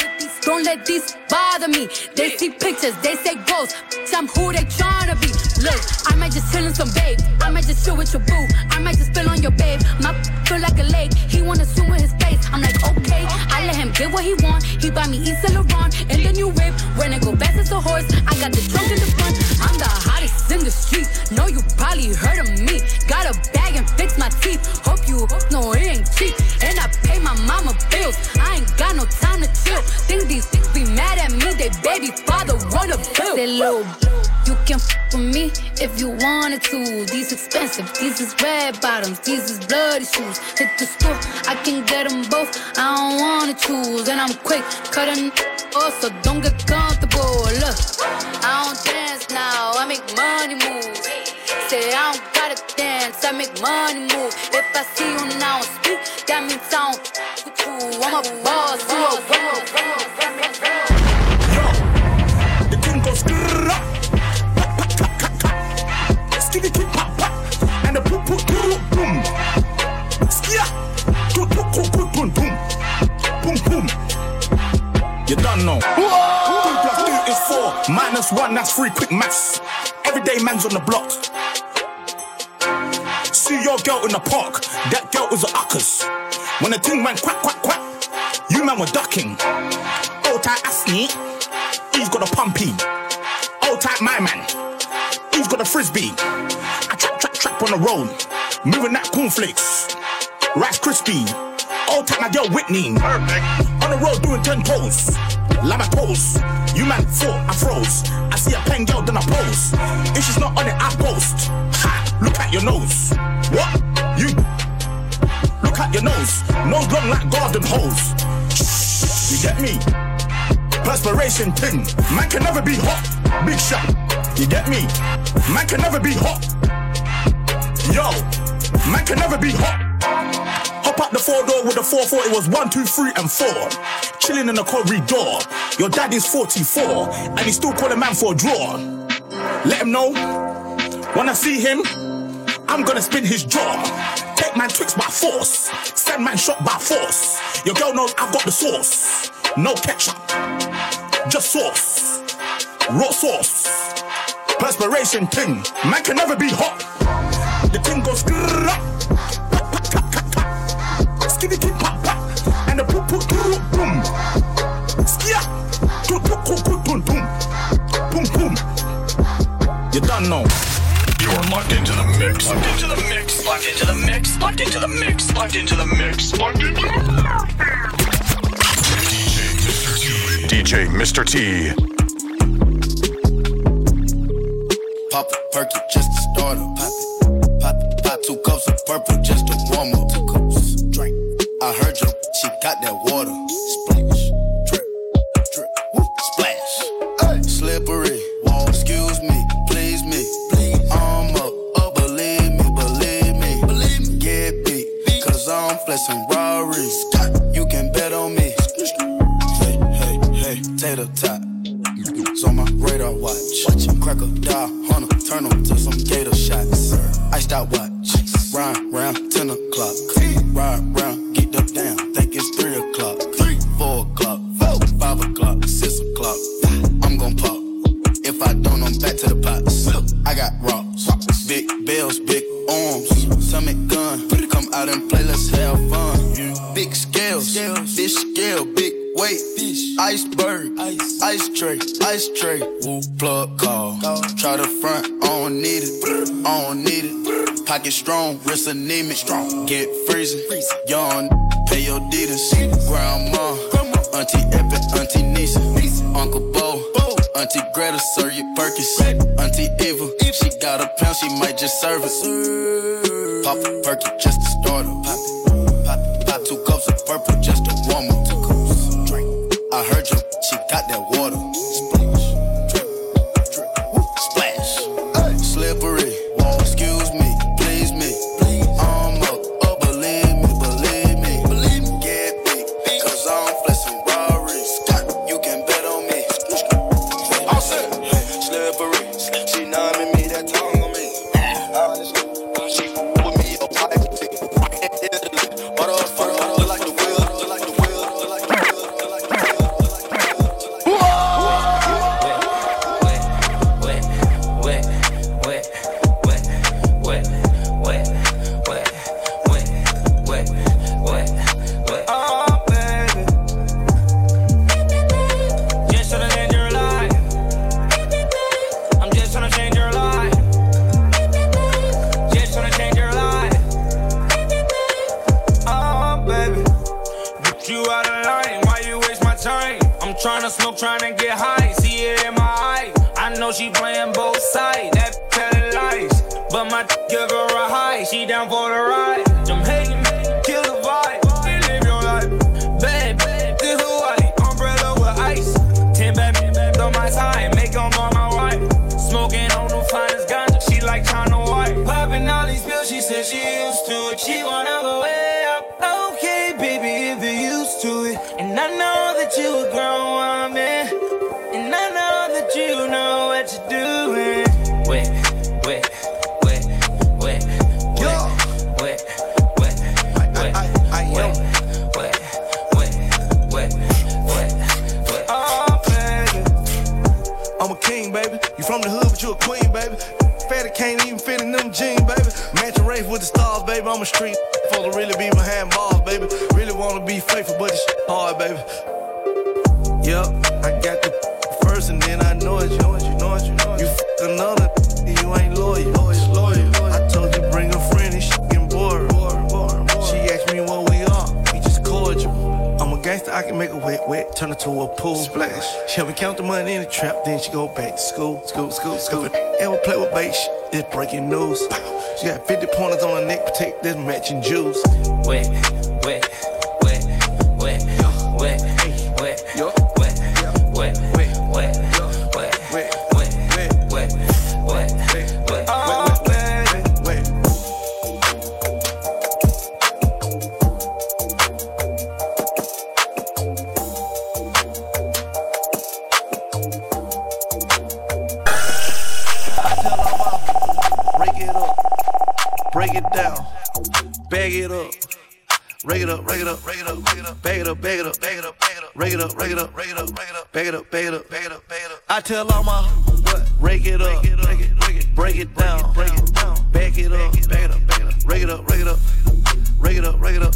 Don't let these bother me. They see pictures, they say ghosts. I'm who they tryna be. Look, I might just chill in some babe. I might just chill with your boo. I might just spill on your babe. My feel like a lake. He wanna swim with his face. I'm like, okay. I let him get what he want. He buy me Yves Saint Laurent and the new whip. When it go fast as a horse, I got the trunk in the front. I'm the hottest in the street. Know you probably heard of me. Got You can f with me if you wanted to. These expensive, these is red bottoms, these is bloody shoes. Hit the store, I can get them both. I don't wanna choose, and I'm quick cutting off, so don't get comfortable. Look, I don't dance now, I make money move. Say I don't gotta dance, I make money move. If I see you now speak, that means I don't. I'm a boss, you a worker. You done know. Two plus two is four, minus one that's three. Quick maths. Everyday man's on the block. See your girl in the park. That girl was a uckers. When the thing went quack quack quack, you man were ducking. Oh tight Asney, he's got a pumpy. Oh tight my man, he's got a frisbee. I trap trap trap on the road, moving that cornflakes. Rice crispy. Oh tight my girl Whitney. On the road doing ten toes. Lama pose. You man thought I froze. I see a pen girl, then I pose. If she's not on it, I post. Ha! Look at your nose. What? You Look at your nose. Nose long like garden hose. You get me? Perspiration thing. Man can never be hot. Big shot. You get me? Man can never be hot. Yo, man can never be hot. Out the four door with the 440 it was one, two, three, and four. Chilling in the corridor. Your daddy's 44, and he still call a man for a draw. Let him know. When I see him, I'm gonna spin his jaw. Take man tricks by force. Send man shot by force. Your girl knows I've got the sauce. No ketchup. Just sauce. Raw sauce. Perspiration thing. Man can never be hot. The thing goes grrrr. You done know. You're locked into the mix. Locked into the mix. Locked into the mix. Locked into the mix. Locked into the mix. Locked into the mix. DJ Mr. T. Pop a perky just to start up. Pop it, pop it, pop two cups of purple just to warm up. Two cups, drink. I heard you, she got that water. Splash, cause I'm flexing You can bet on me. Hey, hey, hey, tater tot. It's on my radar watch. Watch him crack a die, strong. Get freezing, young, pay your deeders. Grandma, auntie Epic, auntie Nisa, Uncle Bo, Auntie Greta, serve your Perkins. Can't fit in them jeans, baby. Matching race with the stars, baby. I'm a street for to really be behind bars, baby. Really wanna be faithful, but it's hard, baby. Yep, I got the first, and then I know it. You know it, you know it, you know it. You f another, you ain't loyal. loyal. I I can make a wet, wet, turn it to a pool. Splash. She help me count the money in the trap, then she go back to school, school, school, school. It ever play with bait, it's breaking news. She got 50 pointers on her neck, protect this matching wait, wait, Rake it up, rake it up, rake it up, bag it up, bag it up, bag it up, rake it up, rake it up, rake it up, rake it up, bag it up, bag it up, bag it up, bag it up. I tell all my what? Rake it up, break it, down, break it down, bag it up, bag it up, bag it up, rake it up, rake it up, rake it up, rake it up,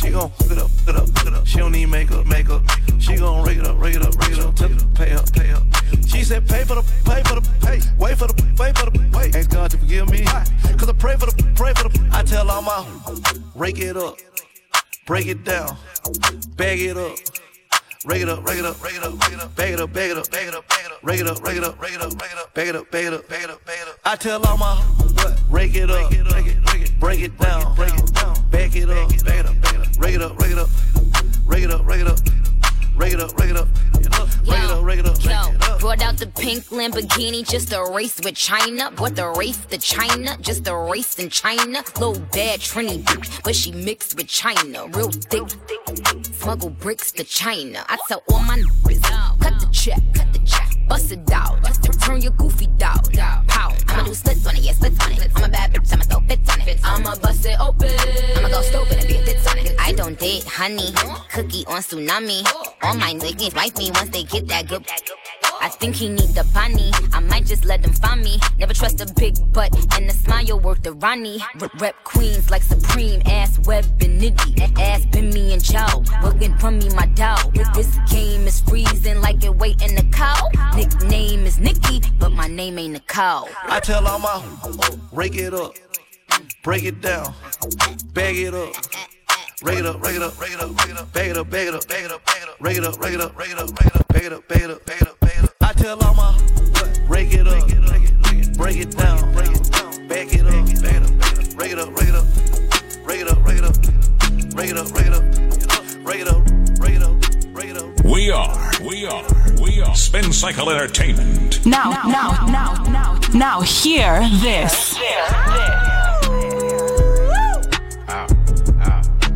She gon' hook it up, hook it up, hook it up. She don't need makeup, makeup. She gon' rig it up, rig it up, rig it up. Tell her, pay up, pay up. She said, pay for the, pay for the, pay. Wait for the, wait for the, wait. Ask God to forgive me. Cause I pray for the, pray for the. I tell all my, rake it up, break it down, bag it up. Rake it up, rake it up, rake it up, rake it up, bag it up, bag it up, bag it up, bag it up, rake it up, rake it up, rake it up, rake it up, bag it up, bag it up, bag it up, bag it up. I tell all my what? Rake it up, break it, break it, break it down, break it down, back it up, bag it up, bag it up, rake it up, rake it up, rake it up, rake it up, rake it up, rake it up, rake it up, rake it up, rake it up. Yo, brought out the pink Lamborghini just a race with China. What the race to China? Just a race in China. Little bad Trini bitch, but she mixed with China. Real thick. Smuggle bricks to China. I tell all my niggas, cut the check, cut the check, bust it out. Turn your goofy dog. Pow. I'ma do splits on it, yeah, splits on it. I'm a bad bitch, I'ma throw fits on it. I'ma bust it open. I'ma go stupid and be a fits on it. I don't date honey, cookie on tsunami. All my niggas like me once they get that good. I think he need the bunny. I might just let them find me. Never trust a big butt and a smile worth the Ronnie. Rep, queens like Supreme, ass web and nitty. Ass been me and Joe. Working from me, my dog. This game is freezing like it wait in the cow. Nickname is Nikki, but my name ain't Nicole. I tell all my rake it up, break it down, bag it up. Rake it up, rake it up, rake it up, rake it up, bag it up, bag it up, bag it up, bag it up, rake it up, rake it up, rake it up, rake it up, bag it up, bag it up, bag it up, bag it up. I tell all my rake it up, break it down, break it down, bag it up, bag it up, bag it up, rake it up, rake it up, rake it up, rake it up, rake it up, rake it up, rake it up, rake it up, rake it up. We are, we are, we are Spin Cycle Entertainment. Now, now, now, now, now, hear this. Ow,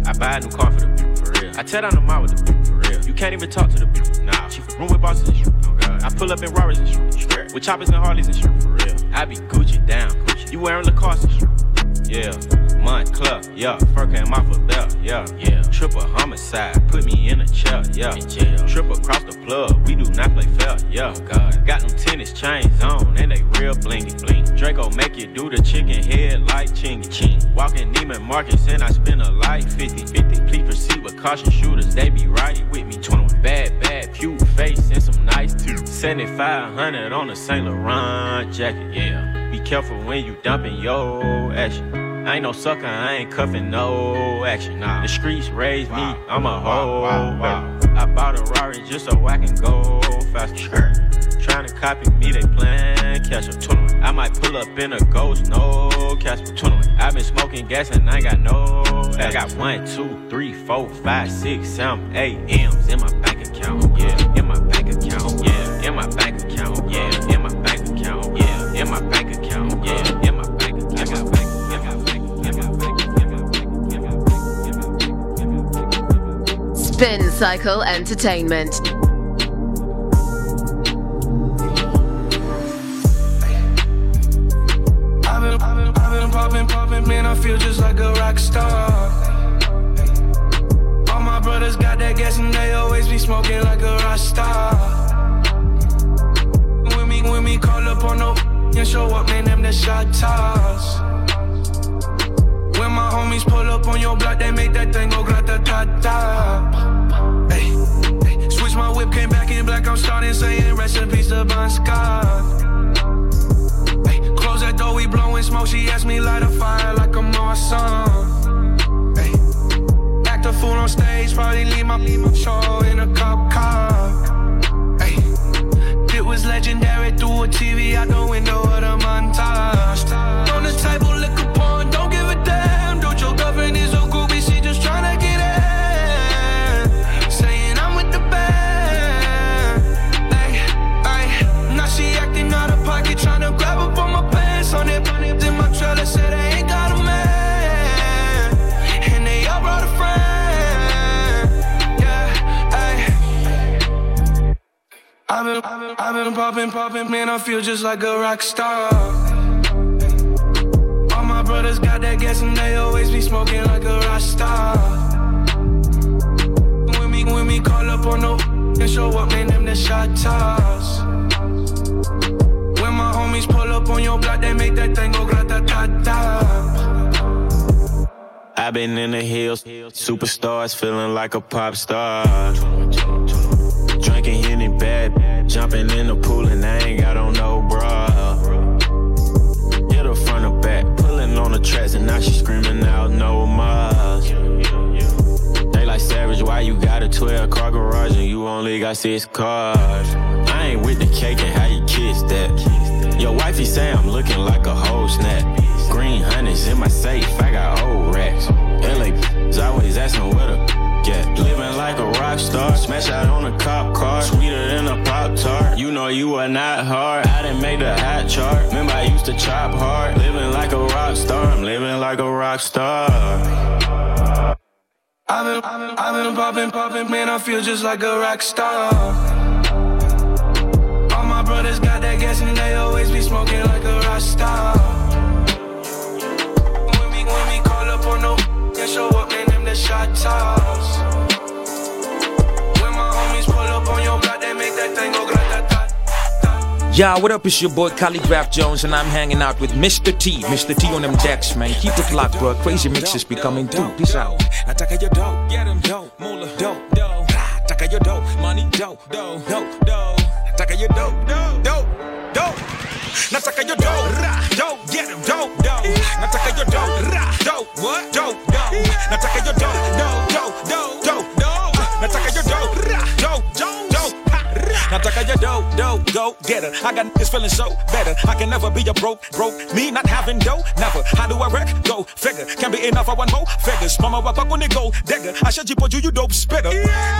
I buy a new car for the people, for real. I tear down the mall with the people, for real. You can't even talk to the people, nah. She room with bosses and shit, oh god. I pull up in Rarers and shit. With choppers and Harleys and shit, for real. I be Gucci down, Gucci. You wearing Lacoste and shit. Yeah, Moncler, yeah, fur came off a belt, yeah, yeah. Triple homicide, put me in a chair, yeah. In jail. Triple across the plug, we do not play fair, yeah. Oh God. Got them tennis chains on, and they real blingy bling. Draco make you do the chicken head like chingy ching. Walking Neiman Marcus, and I spend a life 50 50. Please proceed with caution shooters, they be right with me. 21 bad, bad, pew face, and some nice teeth. 7500 on a Saint Laurent jacket, yeah. Be careful when you dumping your action. I ain't no sucker, I ain't cuffing no action. Nah. The streets raised me, I'm a hoe. I bought a Rari just so I can go faster. Trying to copy me, they plan catch up. 21. I might pull up in a ghost, no catch up. 21. i been smoking gas and I ain't got no. I got one, two, three, four, five, six, seven, eight M's in my bank account. In my bank account. Yeah, in my bank account. I got bank. Spin Cycle Entertainment. I've been, I've been, I've been popping, popping, man, I feel just like a rock star. All my brothers got that gas and they always be smoking like a rock star. When me, when me call up on no and show up, man, them the shot toss. When my homies pull up on your block, they make that thing go grata ta ta. Hey, hey, switch my whip, came back in black, I'm starting saying rest in peace to Bon Scott. Hey, close that door, we blowing smoke. She asked me light a fire like I'm on some. Hey, act a fool on stage, probably leave my, leave my show in a cop car. Was legendary through a TV out the window of the montage. On the table, popping, popping, man, I feel just like a rock star. All my brothers got that gas and they always be smoking like a rock star. When me, when me call up on no and show up, man, them the shot toss. When my homies pull up on your block, they make that thing go grata ta ta. i been in the hills, superstars feeling like a pop star. Drinking Henny bad, jumping in the pool and I ain't got on no bra. Hit her front or back, pulling on the tracks and now she screaming out no more. They like savage, why you got a 12 car garage and you only got six cars? I ain't with the cake and how you kiss that. Your wifey say I'm looking like a whole snap. Green honey's in my safe, I got old racks. LA is always asking where the get. Living like a rock star, smash out on a cop car, sweeter than a pop tart. You know you are not hard. I didn't make the hot chart. Remember I used to chop hard. Living like a rock star, I'm living like a rock star. I've been, I've been, I've been popping, popping, man, I feel just like a rock star. All my brothers got that gas and they always be smoking like a rock star. And show up, man, them the shot toss. When my homies pull up on your block, they make that thing go grata ta. Yeah, what up? It's your boy Khaligraph Jones, and I'm hanging out with Mr. T. Mr. T on them decks, man. Keep it locked, bro. Crazy mixes be coming through. Peace out. Nataka your dough, get him dough, moolah, dough, dough. Nataka your dough, money, dough, dough, dough, dough. Nataka your dough, dough, dough, dough. Nataka your ra, dough, get him dough, dough. Nataka your ra, dough, what, dough. Nataka your dough, dough, dough, dough, dough, dough. Nataka dough, ra, dough, dough, dough. Nataka your dough, dough, go get her. I got this feeling so better. I can never be a broke, broke. Me not having dough, never. How do I wreck? Go figure. Can't be enough for one more figures. Mama wapa kuni go dagger. Ashajipo you put you, you dope spitter.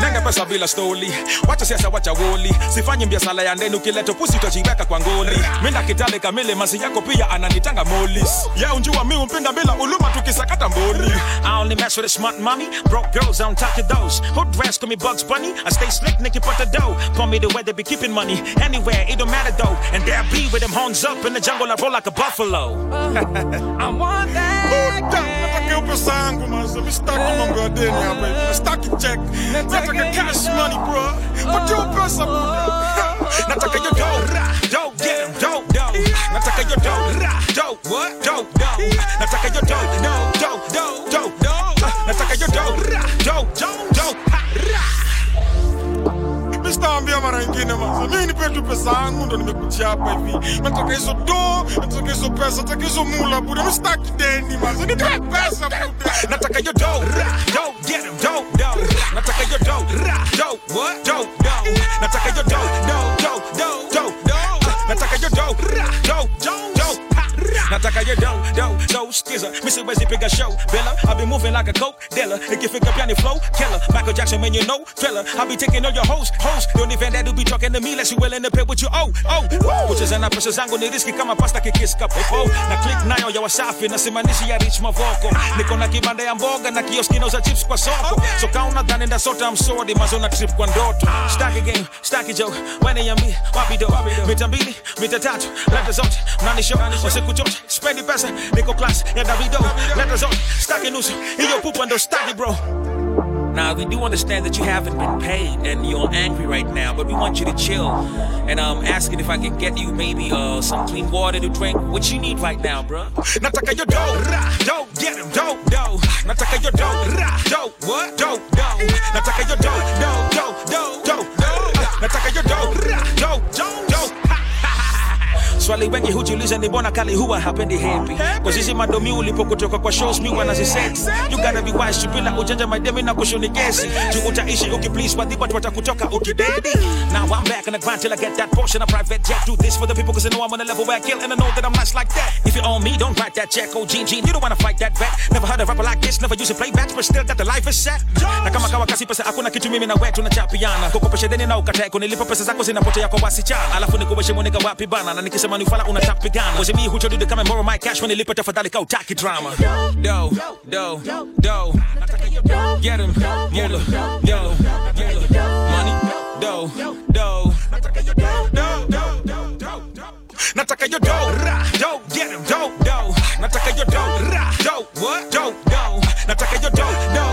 Nanga pesa bila stoli. Wacha siasa wacha woli. Sifanye biashara ya ndani ukileta pusi utajiweka kwa ngoli. Mimi kitale kamili masi yako pia ananitanga molis. Ya unjua mi umpinda bila uluma tukisakata mboli. I only mess with a smart mommy. Broke girls, I don't talk to those. Hood dress, call me Bugs Bunny. I stay slick, nigga, put the dough. Call me the way they be keeping money. Anywhere, it don't matter though. And there I be with them horns up in the jungle, I roll like a buffalo. [LAUGHS] I want that. Nataka pesa yangu manze, mi sitaki mambo ya deni hapa hivi. Sitaki check. Nataka cash money bro. Patia pesa buda. Nataka your dough, ra, dough, get him, dough, dough. Nataka your dough, ra, dough, what, dough, dough. Nataka your dough, dough, dough, dough, dough, dough. Nataka your dough, ra, dough, dough, sitaambia mara ingine manze. Mi nipe tu pesa yangu ndo nimekuchia hapa hivi. Nataka hizo do, nataka hizo pesa, nataka hizo mula buda. Mi sitaki deni manze. Nipe pesa buda. Nataka dough, ra, dough, get him, dough, dough. Nataka dough, ra, dough, what, dough, dough. Nataka your dough, dough, dough, dough, dough, dough. Nataka dough, dough, dough, ha, ra. Nataka your dough, dough, dough, skizzer. Missy Wesley pick a show, Bella. I be moving like a coke dealer. Ikifika piani flow, killer. Michael Jackson, man, you know, thriller. I be taking all your hoes, hoes. Don't even that to be talking to me unless you willing to pay what you owe, oh. Kucheza na pesa zangu ni riski kama pasta kikiska popo. Oh, oh. Na click nayo ya Wasafi na simanishi ya Rich Mavoko. Niko na kibanda ya mboga na kioski nauza chips kwa soko. So kauna dhani ndasota I'm sorry, mazo na trip kwa ndoto. Staki game, staki joke. Wene ya mi, wapi do. Mita mbili, mita tatu, leta zote. Mnani show, usiku chote. Spendi pesa, niko class ya Davido. Leta zote, staki nusu. Hiyo pupa ndo staki bro. Now, we do understand that you haven't been paid and you're angry right now, but we want you to chill. And I'm um, asking if I can get you maybe uh, some clean water to drink. What you need right now, bro? Nataka your dough, ra, dough, get him, dough, dough. Nataka your dough, ra, dough, what, dough, dough. Nataka your dough, dough, dough, dough, dough, dough. Nataka your dough, ra, dough, dough. Swali wengi hujiuliza ni mbona kali huwa hapendi happy Cause hizi madomi ulipo kutoka kwa shows mi wanazisex You gotta be wise bila ujanja mademi na kushoni gesi. Juu utaishi ukiplease wadhi watu watakutoka ukidedi Now I'm back on the grind till I get that portion of private jet. Do this for the people cause I know I'm on a level where I kill and I know that I'm nice like that. If you own me don't write that check. Oh Gene Gene You don't wanna fight that vet. Never heard a rapper like this Never used to play backs but still got the life is set. Na kama kawa kasi pesa hakuna kitu mimi na wetu na chapiana Kukopesha deni na ukatae kunilipa pesa zako zinapotea kwa wasichana. Alafu nikuweshe mwenega wapi bana na nikisema ni ufala unatapigana to come and borrow my cash. When nilipa tafadhali ka utaki drama. Do, do, do Get him, mula, yo, money, do, do Nataka your dough, ra, do, get him, do, do Nataka your dough, ra, do, what, do, do Nataka do, do, do,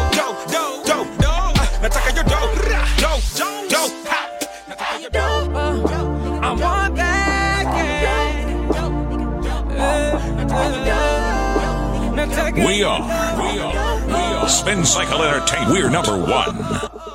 We are, we are, we are Spin Cycle Entertainment. We're number one.